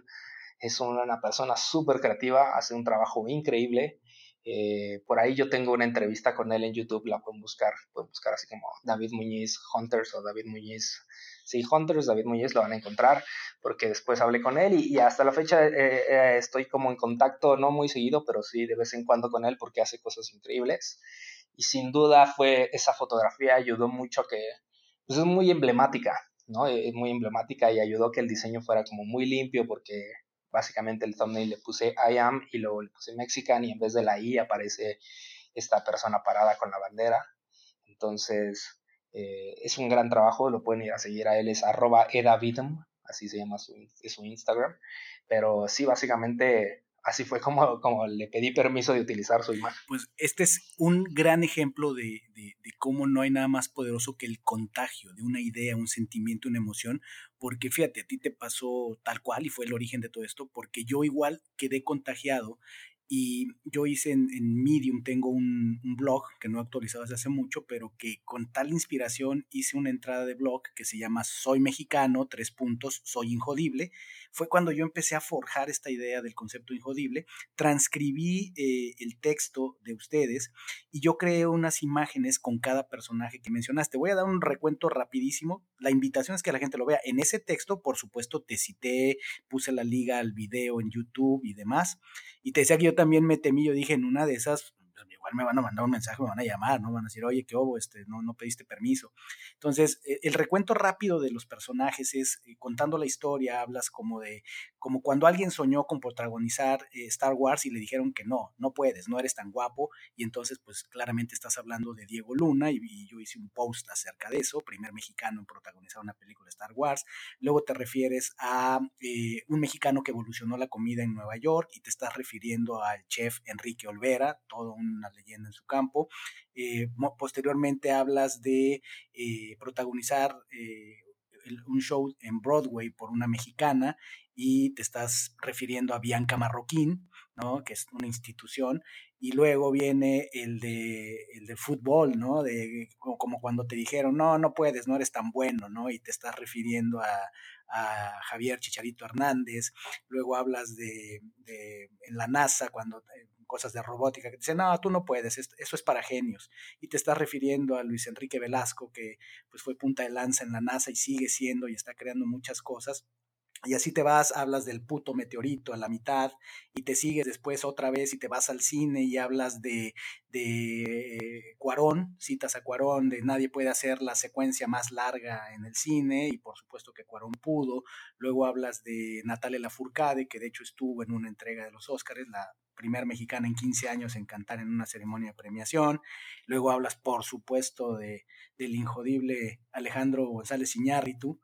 Es una persona súper creativa, hace un trabajo increíble. Eh, por ahí yo tengo una entrevista con él en YouTube, la pueden buscar, pueden buscar así como David Muñiz Hunters o David Muñiz, sí, Hunters, David Muñiz, lo van a encontrar, porque después hablé con él y, hasta la fecha eh, eh, estoy como en contacto, no muy seguido, pero sí de vez en cuando con él porque hace cosas increíbles. Y sin duda fue esa fotografía ayudó mucho que, pues es muy emblemática, ¿no? Es muy emblemática y ayudó que el diseño fuera como muy limpio porque básicamente el thumbnail le puse I am y luego le puse Mexican y en vez de la I aparece esta persona parada con la bandera. Entonces, eh, es un gran trabajo, lo pueden ir a seguir a él, es arroba edavidum, así se llama su, su Instagram. Pero sí, básicamente así fue como, como le pedí permiso de utilizar su imagen. Pues este es un gran ejemplo de, de, cómo no hay nada más poderoso que el contagio de una idea, un sentimiento, una emoción, porque fíjate, a ti te pasó tal cual y fue el origen de todo esto, porque yo igual quedé contagiado y yo hice en, Medium, tengo un, blog que no he actualizado desde hace mucho, pero que con tal inspiración hice una entrada de blog que se llama Soy mexicano, tres puntos, soy injodible. Fue cuando yo empecé a forjar esta idea del concepto injodible. Transcribí eh, el texto de ustedes y yo creé unas imágenes con cada personaje que mencionaste. Voy a dar un recuento rapidísimo. La invitación es que la gente lo vea. En ese texto, por supuesto, te cité, puse la liga al video en YouTube y demás. Y te decía que yo también me temí, yo dije, en una de esas, igual me van a mandar un mensaje, me van a llamar, ¿no? Van a decir, oye, ¿qué hubo? Este, no, no pediste permiso. Entonces, e, el recuento rápido de los personajes es, eh, contando la historia, hablas como de, como cuando alguien soñó con protagonizar eh, Star Wars y le dijeron que no, no puedes, no eres tan guapo, y entonces, pues claramente estás hablando de Diego Luna, y, yo hice un post acerca de eso, primer mexicano en protagonizar una película Star Wars. Luego te refieres a eh, un mexicano que evolucionó la comida en Nueva York, y te estás refiriendo al chef Enrique Olvera, toda una leyenda en su campo. Eh, posteriormente hablas de eh, protagonizar eh, un show en Broadway por una mexicana y te estás refiriendo a Bianca Marroquín, ¿no? que es una institución, y luego viene el de, el de fútbol, ¿no? De, como cuando te dijeron, no, no puedes, no eres tan bueno, ¿no? Y te estás refiriendo a, a Javier Chicharito Hernández, luego hablas de, de en la NASA, cuando cosas de robótica, que dicen, no, tú no puedes, eso es para genios. Y te estás refiriendo a Luis Enrique Velasco, que pues fue punta de lanza en la NASA y sigue siendo y está creando muchas cosas. Y así te vas, hablas del puto meteorito a la mitad y te sigues después otra vez y te vas al cine y hablas de, de Cuarón, citas a Cuarón, de nadie puede hacer la secuencia más larga en el cine y por supuesto que Cuarón pudo. Luego hablas de Natalia Lafourcade, que de hecho estuvo en una entrega de los Óscares, la primer mexicana en 15 años en cantar en una ceremonia de premiación. Luego hablas, por supuesto, de, del injodible Alejandro González Iñárritu.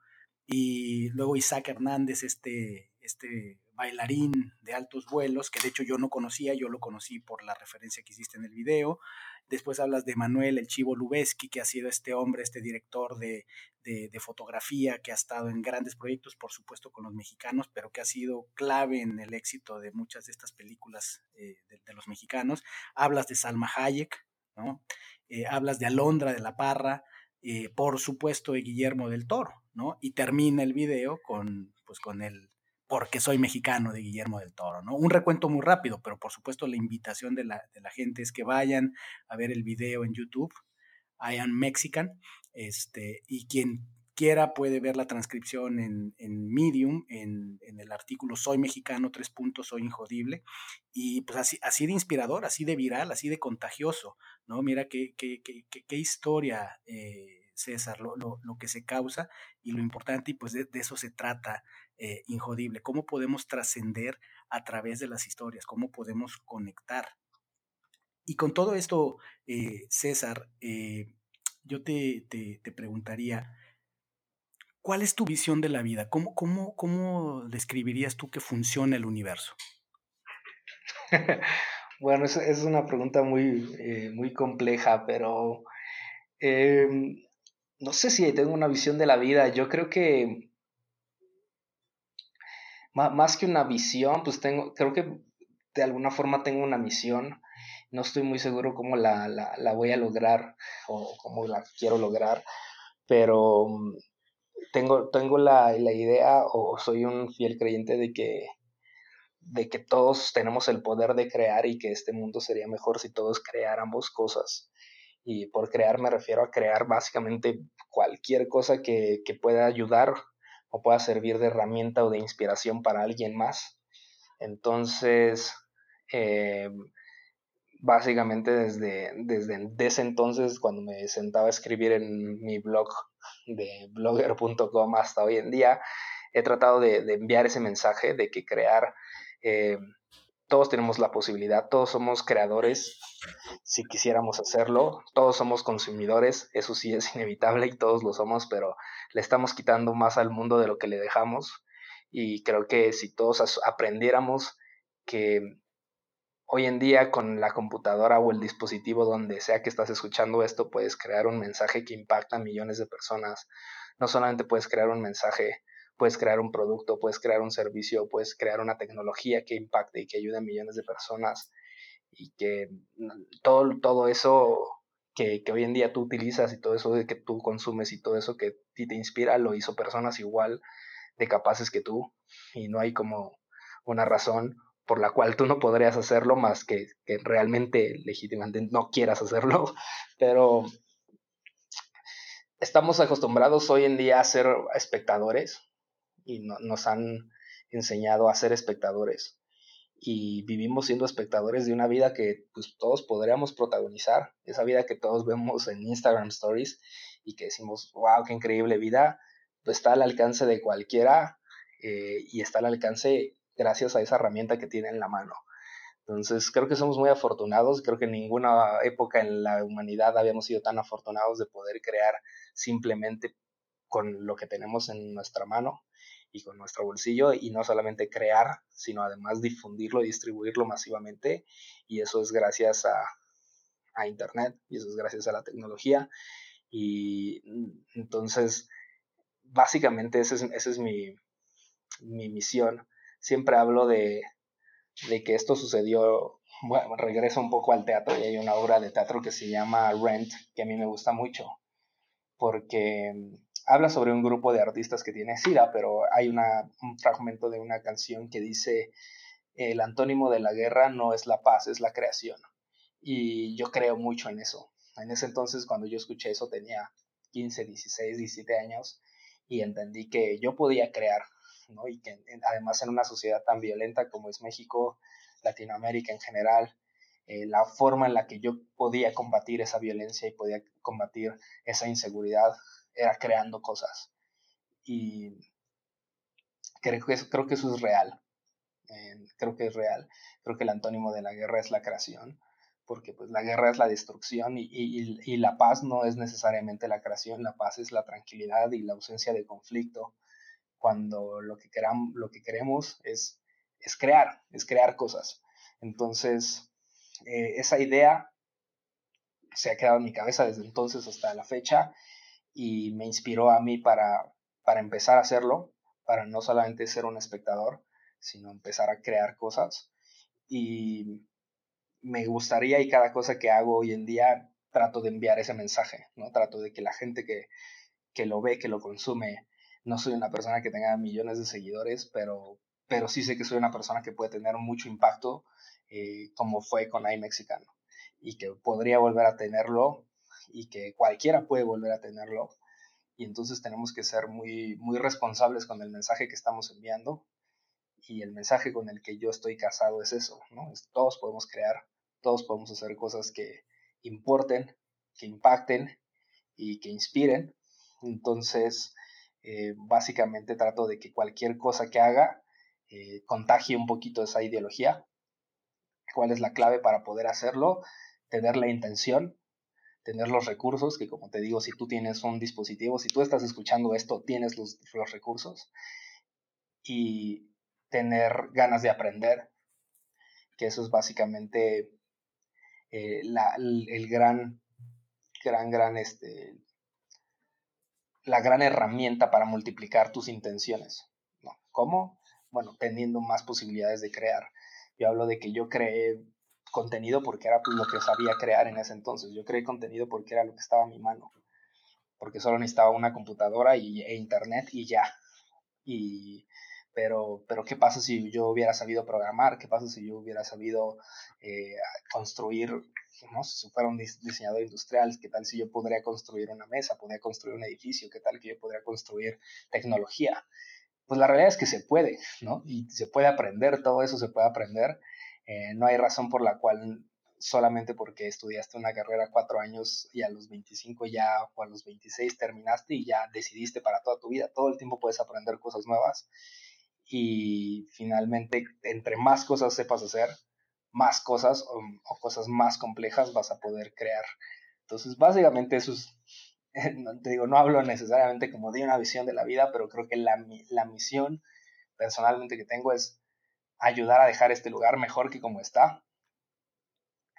Y luego Isaac Hernández, este, este bailarín de altos vuelos, que de hecho yo no conocía, yo lo conocí por la referencia que hiciste en el video. Después hablas de Manuel El Chivo Lubeski, que ha sido este hombre, este director de, de, fotografía, que ha estado en grandes proyectos, por supuesto, con los mexicanos, pero que ha sido clave en el éxito de muchas de estas películas eh, de, los mexicanos. Hablas de Salma Hayek, ¿no? Eh, hablas de Alondra de la Parra, eh, por supuesto de Guillermo del Toro, ¿no? Y termina el video con, pues, con el porque soy mexicano de Guillermo del Toro, ¿no? Un recuento muy rápido, pero por supuesto la invitación de la, de la gente es que vayan a ver el video en YouTube, I am Mexican, este, y quien quiera puede ver la transcripción en, en Medium, en, en, el artículo Soy mexicano, tres puntos, soy injodible, y pues así, así de inspirador, así de viral, así de contagioso, ¿no? Mira qué, qué, qué, qué historia, eh, César, lo, lo, lo, que se causa y lo importante, y pues de, eso se trata eh, injodible, cómo podemos trascender a través de las historias, cómo podemos conectar. Y con todo esto, eh, César, eh, yo te, te, preguntaría, ¿cuál es tu visión de la vida? ¿Cómo, cómo, cómo describirías tú que funciona el universo? bueno, es, es, una pregunta muy, muy compleja, pero em, no sé si tengo una visión de la vida. Yo creo que más que una visión, pues tengo, creo que de alguna forma tengo una misión. No estoy muy seguro cómo la, la, la voy a lograr o cómo la quiero lograr, pero mm, tengo, tengo la, la idea o soy un fiel creyente de que de que todos tenemos el poder de crear y que este mundo sería mejor si todos creáramos cosas. Y por crear me refiero a crear básicamente cualquier cosa que, pueda ayudar o pueda servir de herramienta o de inspiración para alguien más. Entonces, eh, básicamente desde, desde, ese entonces, cuando me sentaba a escribir en mi blog de blogger.com hasta hoy en día, he tratado de, de enviar ese mensaje de que crear eh, todos tenemos la posibilidad, todos somos creadores si quisiéramos hacerlo, todos somos consumidores, eso sí es inevitable y todos lo somos, pero le estamos quitando más al mundo de lo que le dejamos. Y creo que si todos aprendiéramos que hoy en día con la computadora o el dispositivo donde sea que estás escuchando esto puedes crear un mensaje que impacta a millones de personas, no solamente puedes crear un mensaje puedes crear un producto, puedes crear un servicio, puedes crear una tecnología que impacte y que ayude a millones de personas y que mm, todo, todo eso que, hoy en día tú utilizas y todo eso que tú consumes y todo eso que te inspira lo hizo personas igual de capaces que tú y no hay como una razón por la cual tú no podrías hacerlo más que, que realmente legítimamente no quieras hacerlo, pero estamos acostumbrados hoy en día a ser espectadores y nos han enseñado a ser espectadores. Y vivimos siendo espectadores de una vida que pues, todos podríamos protagonizar, esa vida que todos vemos en Instagram Stories y que decimos, wow, qué increíble vida, pues está al alcance de cualquiera eh, y está al alcance gracias a esa herramienta que tiene en la mano. Entonces, creo que somos muy afortunados, creo que en ninguna época en la humanidad habíamos sido tan afortunados de poder crear simplemente con lo que tenemos en nuestra mano y con nuestro bolsillo y no solamente crear, sino además difundirlo y distribuirlo masivamente y eso es gracias a, Internet y eso es gracias a la tecnología y entonces básicamente esa es, mi, misión. Siempre hablo de, de que esto sucedió, bueno, regreso un poco al teatro y hay una obra de teatro que se llama Rent que a mí me gusta mucho porque habla sobre un grupo de artistas que tiene SIDA, pero hay una, un fragmento de una canción que dice, el antónimo de la guerra no es la paz, es la creación. Y yo creo mucho en eso. En ese entonces, cuando yo escuché eso, tenía 15, 16, 17 años y entendí que yo podía crear, ¿no? Y que además en una sociedad tan violenta como es México, Latinoamérica en general, eh, la forma en la que yo podía combatir esa violencia y podía combatir esa inseguridad era creando cosas. Y creo que, creo que eso es real. creo que es real. Creo que el antónimo de la guerra es la creación, porque pues la guerra es la destrucción y, y, la paz no es necesariamente la creación, la paz es la tranquilidad y la ausencia de conflicto, cuando lo que, queramos, lo que queremos es, es crear, es crear cosas. Entonces, eh, esa idea se ha quedado en mi cabeza desde entonces hasta la fecha y me inspiró a mí para, para empezar a hacerlo, para no solamente ser un espectador, sino empezar a crear cosas. Y me gustaría y cada cosa que hago hoy en día trato de enviar ese mensaje, ¿no? Trato de que la gente que, que lo ve, que lo consume, no soy una persona que tenga millones de seguidores, pero, pero sí sé que soy una persona que puede tener mucho impacto, eh, como fue con iMexicano, y que podría volver a tenerlo y que cualquiera puede volver a tenerlo. Y entonces tenemos que ser muy, muy responsables con el mensaje que estamos enviando. Y el mensaje con el que yo estoy casado es eso, ¿no? todos podemos crear, todos podemos hacer cosas que importen, que impacten y que inspiren. Entonces, eh, básicamente trato de que cualquier cosa que haga eh, contagie un poquito esa ideología. ¿Cuál es la clave para poder hacerlo? Tener la intención tener los recursos, que como te digo, si tú tienes un dispositivo, si tú estás escuchando esto, tienes los, recursos, y tener ganas de aprender, que eso es básicamente eh, el, gran, gran, gran, este, la gran herramienta para multiplicar tus intenciones. ¿Cómo? Bueno, teniendo más posibilidades de crear. Yo hablo de que yo creé contenido porque era lo que sabía crear en ese entonces. Yo creé contenido porque era lo que estaba a mi mano. porque solo necesitaba una computadora y, e internet y ya. Y, pero, pero ¿qué pasa si yo hubiera sabido programar? ¿Qué pasa si yo hubiera sabido eh, construir, no si fuera un diseñador industrial? ¿Qué tal si yo podría construir una mesa, podría construir un edificio? ¿Qué tal que yo podría construir tecnología? Pues la realidad es que se puede, ¿no? Y se puede aprender, todo eso se puede aprender. Eh, no hay razón por la cual solamente porque estudiaste una carrera cuatro años y a los 25 ya o a los 26 terminaste y ya decidiste para toda tu vida. Todo el tiempo puedes aprender cosas nuevas y finalmente entre más cosas sepas hacer, más cosas o, cosas más complejas vas a poder crear. Entonces, básicamente eso es, te digo, no hablo necesariamente como de una visión de la vida, pero creo que la, la misión personalmente que tengo es ayudar a dejar este lugar mejor que como está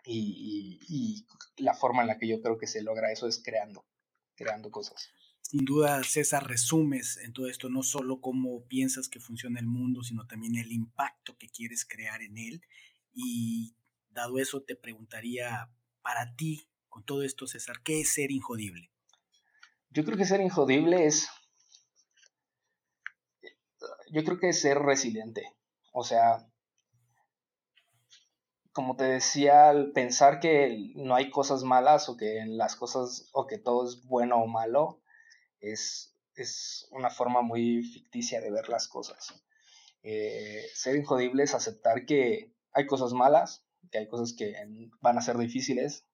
y, la forma en la que yo creo que se logra eso es creando, creando cosas. Sin duda, César, resumes en todo esto no solo cómo piensas que funciona el mundo, sino también el impacto que quieres crear en él. Y dado eso, te preguntaría, para ti, con todo esto, César, ¿qué es ser injodible? Yo creo que ser injodible es, yo creo que es ser resiliente. O sea, como te decía, al pensar que no hay cosas malas o que las cosas o que todo es bueno o malo, es, es una forma muy ficticia de ver las cosas. Eh, ser injodible es aceptar que hay cosas malas, que hay cosas que van a ser difíciles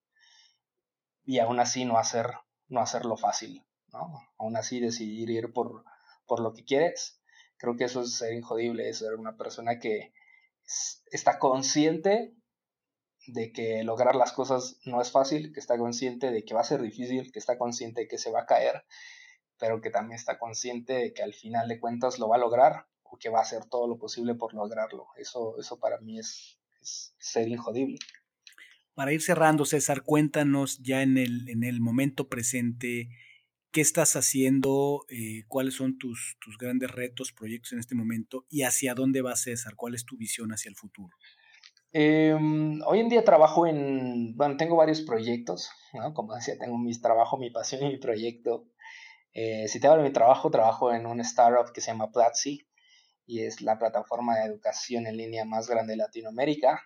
y aún así no, hacer, no hacerlo fácil, ¿no? Aún así decidir ir por, por lo que quieres. Creo que eso es ser injodible, es ser una persona que está consciente de que lograr las cosas no es fácil, que está consciente de que va a ser difícil, que está consciente de que se va a caer, pero que también está consciente de que al final de cuentas lo va a lograr o que va a hacer todo lo posible por lograrlo. Eso, eso para mí es, ser injodible. Para ir cerrando, César, cuéntanos ya en el, en el momento presente, ¿qué estás haciendo? Eh, ¿Cuáles son tus, tus grandes retos, proyectos en este momento? ¿Y hacia dónde va César? ¿Cuál es tu visión hacia el futuro? Em, hoy en día trabajo en, bueno, tengo varios proyectos, ¿no? Como decía, tengo mi trabajo, mi pasión y mi proyecto. Eh, si te hablo de mi trabajo, trabajo en un startup que se llama Platzi y es la plataforma de educación en línea más grande de Latinoamérica.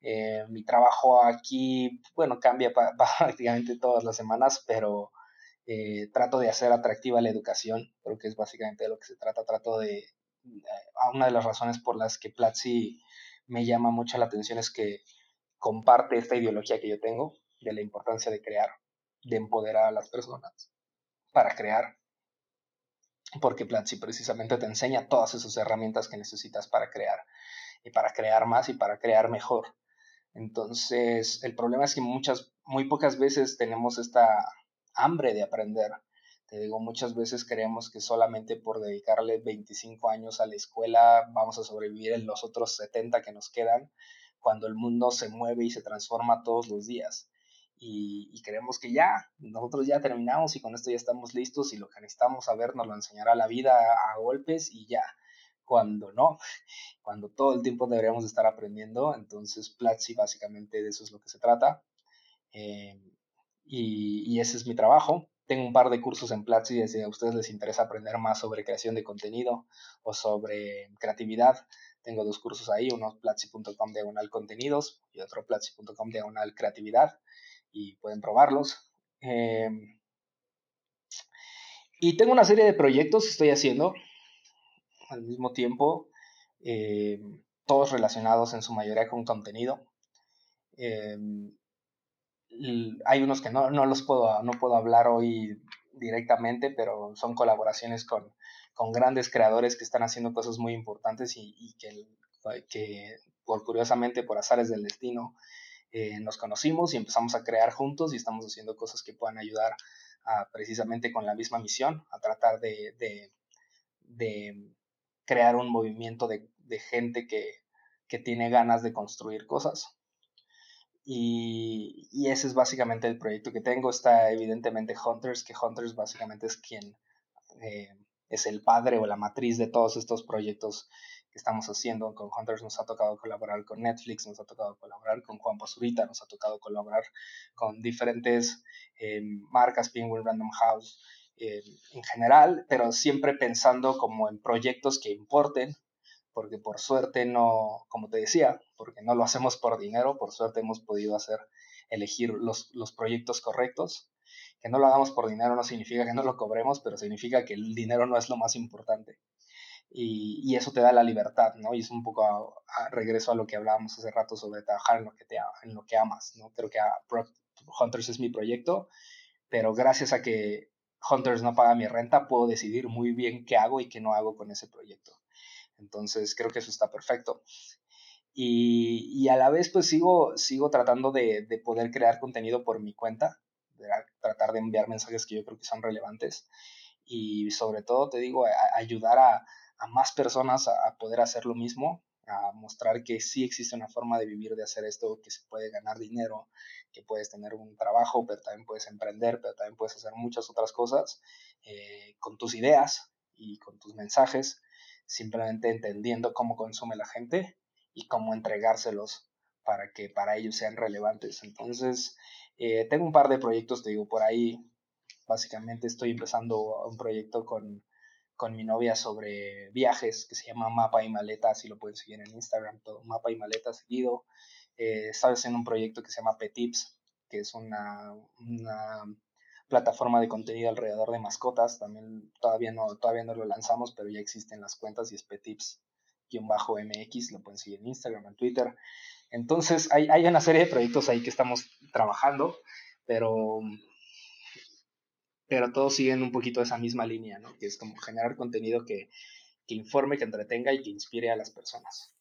Eh, mi trabajo aquí, bueno, cambia prácticamente todas las semanas, pero eh, trato de hacer atractiva la educación, creo que es básicamente de lo que se trata. Trato de, una de las razones por las que Platzi me llama mucho la atención es que comparte esta ideología que yo tengo de la importancia de crear, de empoderar a las personas para crear. Porque Platzi precisamente te enseña todas esas herramientas que necesitas para crear y para crear más y para crear mejor. Entonces, el problema es que muchas, muy pocas veces tenemos esta hambre de aprender te digo, muchas veces creemos que solamente por dedicarle 25 años a la escuela vamos a sobrevivir en los otros 70 que nos quedan, cuando el mundo se mueve y se transforma todos los días. Y, creemos que ya, nosotros ya terminamos y con esto ya estamos listos y lo que necesitamos saber nos lo enseñará la vida a, golpes y ya. Cuando no, cuando todo el tiempo deberíamos estar aprendiendo, entonces Platzi básicamente de eso es lo que se trata. Eh, y, ese es mi trabajo tengo un par de cursos en Platzi si a ustedes les interesa aprender más sobre creación de contenido o sobre creatividad. Tengo dos cursos ahí, uno platzi.com diagonal contenidos y otro platzi.com diagonal creatividad y pueden probarlos. Em, y tengo una serie de proyectos que estoy haciendo al mismo tiempo, em, todos relacionados en su mayoría con contenido. Em, hay unos que no, no los puedo, no puedo hablar hoy directamente, pero son colaboraciones con, con grandes creadores que están haciendo cosas muy importantes y, que, que, por curiosamente, por azares del destino, eh, nos conocimos y empezamos a crear juntos y estamos haciendo cosas que puedan ayudar a, precisamente con la misma misión, a tratar de, de, de crear un movimiento de, de gente que, que tiene ganas de construir cosas. Y, ese es básicamente el proyecto que tengo. Está evidentemente Hunters, que Hunters básicamente es quien eh, es el padre o la matriz de todos estos proyectos que estamos haciendo. Con Hunters nos ha tocado colaborar con Netflix, nos ha tocado colaborar con Juan Pazurita, nos ha tocado colaborar con diferentes eh, marcas, Penguin Random House, eh, en general, pero siempre pensando como en proyectos que importen, porque por suerte no, como te decía, porque no lo hacemos por dinero, por suerte hemos podido hacer, elegir los, los proyectos correctos. Que no lo hagamos por dinero no significa que no lo cobremos, pero significa que el dinero no es lo más importante. Y, y, eso te da la libertad, ¿no? Y es un poco a, regreso a lo que hablábamos hace rato sobre trabajar en lo que, te, en lo que amas, ¿no? Creo que a, Hunters es mi proyecto, pero gracias a que Hunters no paga mi renta, puedo decidir muy bien qué hago y qué no hago con ese proyecto. Entonces creo que eso está perfecto. Y, y a la vez pues sigo, sigo tratando de, de, poder crear contenido por mi cuenta, de tratar de enviar mensajes que yo creo que son relevantes y sobre todo te digo, ayudar a, a, más personas a, a poder hacer lo mismo a mostrar que sí existe una forma de vivir, de hacer esto, que se puede ganar dinero, que puedes tener un trabajo, pero también puedes emprender, pero también puedes hacer muchas otras cosas eh, con tus ideas y con tus mensajes, simplemente entendiendo cómo consume la gente y cómo entregárselos para que para ellos sean relevantes. Entonces, eh, tengo un par de proyectos, te digo, por ahí. Básicamente estoy empezando un proyecto con con mi novia sobre viajes que se llama Mapa y Maleta, si lo pueden seguir en Instagram, todo Mapa y Maleta seguido. Eh, estaba haciendo un proyecto que se llama Petips, que es una, una, plataforma de contenido alrededor de mascotas. También todavía no, todavía no lo lanzamos, pero ya existen las cuentas y es Petips-MX, lo pueden seguir en Instagram, en Twitter. Entonces hay, hay una serie de proyectos ahí que estamos trabajando, pero pero todos siguen un poquito esa misma línea, ¿no? Que es como generar contenido que, que informe, que entretenga y que inspire a las personas.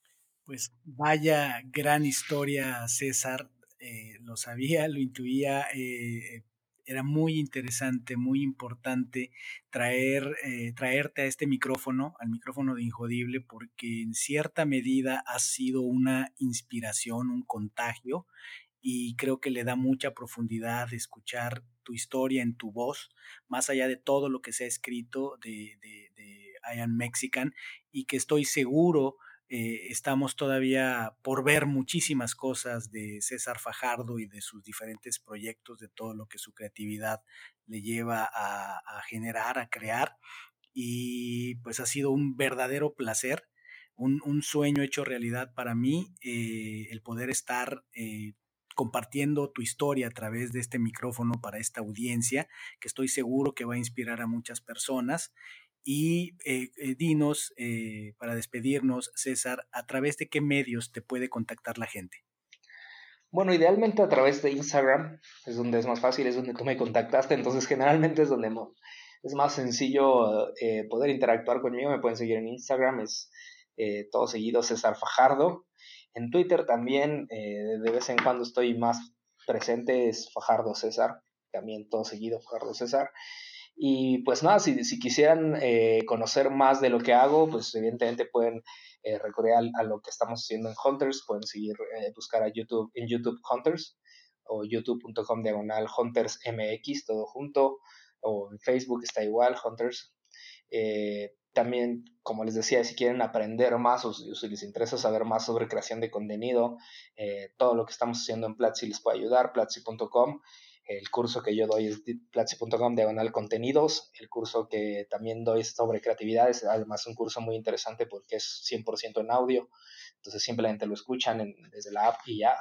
Pues vaya gran historia, César. Eh, lo sabía, lo intuía. Eh, era muy interesante, muy importante traer, eh, traerte a este micrófono, al micrófono de Injodible, porque en cierta medida ha sido una inspiración, un contagio, y creo que le da mucha profundidad escuchar tu historia en tu voz, más allá de todo lo que se ha escrito de, de, de I Am Mexican y que estoy seguro eh, estamos todavía por ver muchísimas cosas de César Fajardo y de sus diferentes proyectos, de todo lo que su creatividad le lleva a, a generar, a crear. Y pues ha sido un verdadero placer, un, un sueño hecho realidad para mí, eh, el poder estar eh, compartiendo tu historia a través de este micrófono para esta audiencia, que estoy seguro que va a inspirar a muchas personas. Y eh, eh, dinos, eh, para despedirnos, César, ¿a través de qué medios te puede contactar la gente? Bueno, idealmente a través de Instagram, es donde es más fácil, es donde tú me contactaste, entonces generalmente es donde es más sencillo poder interactuar conmigo, me pueden seguir en Instagram, es todo seguido César Fajardo, en Twitter también eh, de vez en cuando estoy más presente, es Fajardo César, también todo seguido Fajardo César. Y pues nada, si, si quisieran eh, conocer más de lo que hago, pues evidentemente pueden eh, recurrir a, lo que estamos haciendo en Hunters, pueden seguir, buscar a YouTube, en YouTube Hunters o youtube.com diagonal Hunters MX, todo junto, o en Facebook está igual, Hunters. También, como les decía, si quieren aprender más o si les interesa saber más sobre creación de contenido, eh, todo lo que estamos haciendo en Platzi les puede ayudar, platzi.com. El curso que yo doy es platzi.com diagonal contenidos. El curso que también doy sobre creatividad es además un curso muy interesante porque es 100% en audio. Entonces simplemente lo escuchan desde la app y ya.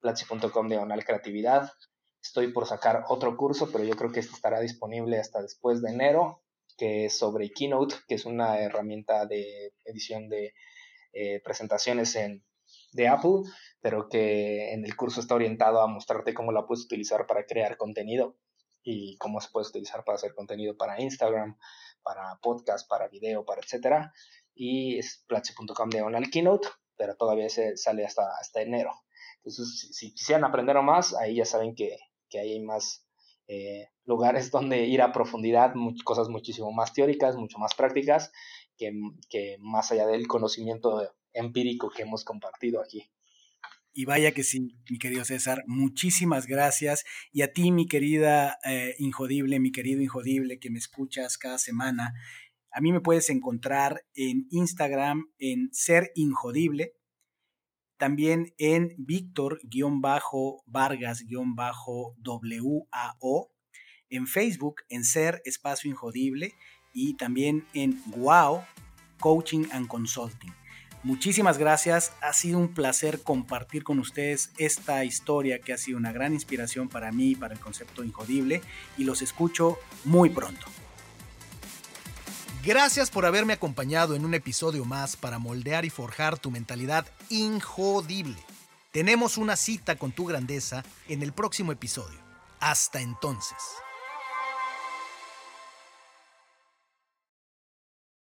Platzi.com diagonal creatividad. Estoy por sacar otro curso, pero yo creo que este estará disponible hasta después de enero que es sobre Keynote, que es una herramienta de edición de eh, presentaciones en, de Apple, pero que en el curso está orientado a mostrarte cómo la puedes utilizar para crear contenido y cómo se puede utilizar para hacer contenido para Instagram, para podcast, para video, para etcétera. Y es platzi.com de keynote, pero todavía se sale hasta, hasta enero. Entonces, si, si quisieran aprender más, ahí ya saben que, que hay más eh, lugares donde ir a profundidad, cosas muchísimo más teóricas, mucho más prácticas, que, que, más allá del conocimiento empírico que hemos compartido aquí. Y vaya que sí, mi querido César, muchísimas gracias. Y a ti, mi querida eh, Injodible, mi querido Injodible, que me escuchas cada semana, A mí me puedes encontrar en Instagram en Ser Injodible, también en Víctor-Vargas-WAO, en Facebook en Ser Espacio Injodible y también en Wow Coaching and Consulting. Muchísimas gracias, ha sido un placer compartir con ustedes esta historia que ha sido una gran inspiración para mí y para el concepto Injodible y los escucho muy pronto. Gracias por haberme acompañado en un episodio más para moldear y forjar tu mentalidad injodible. Tenemos una cita con tu grandeza en el próximo episodio. Hasta entonces.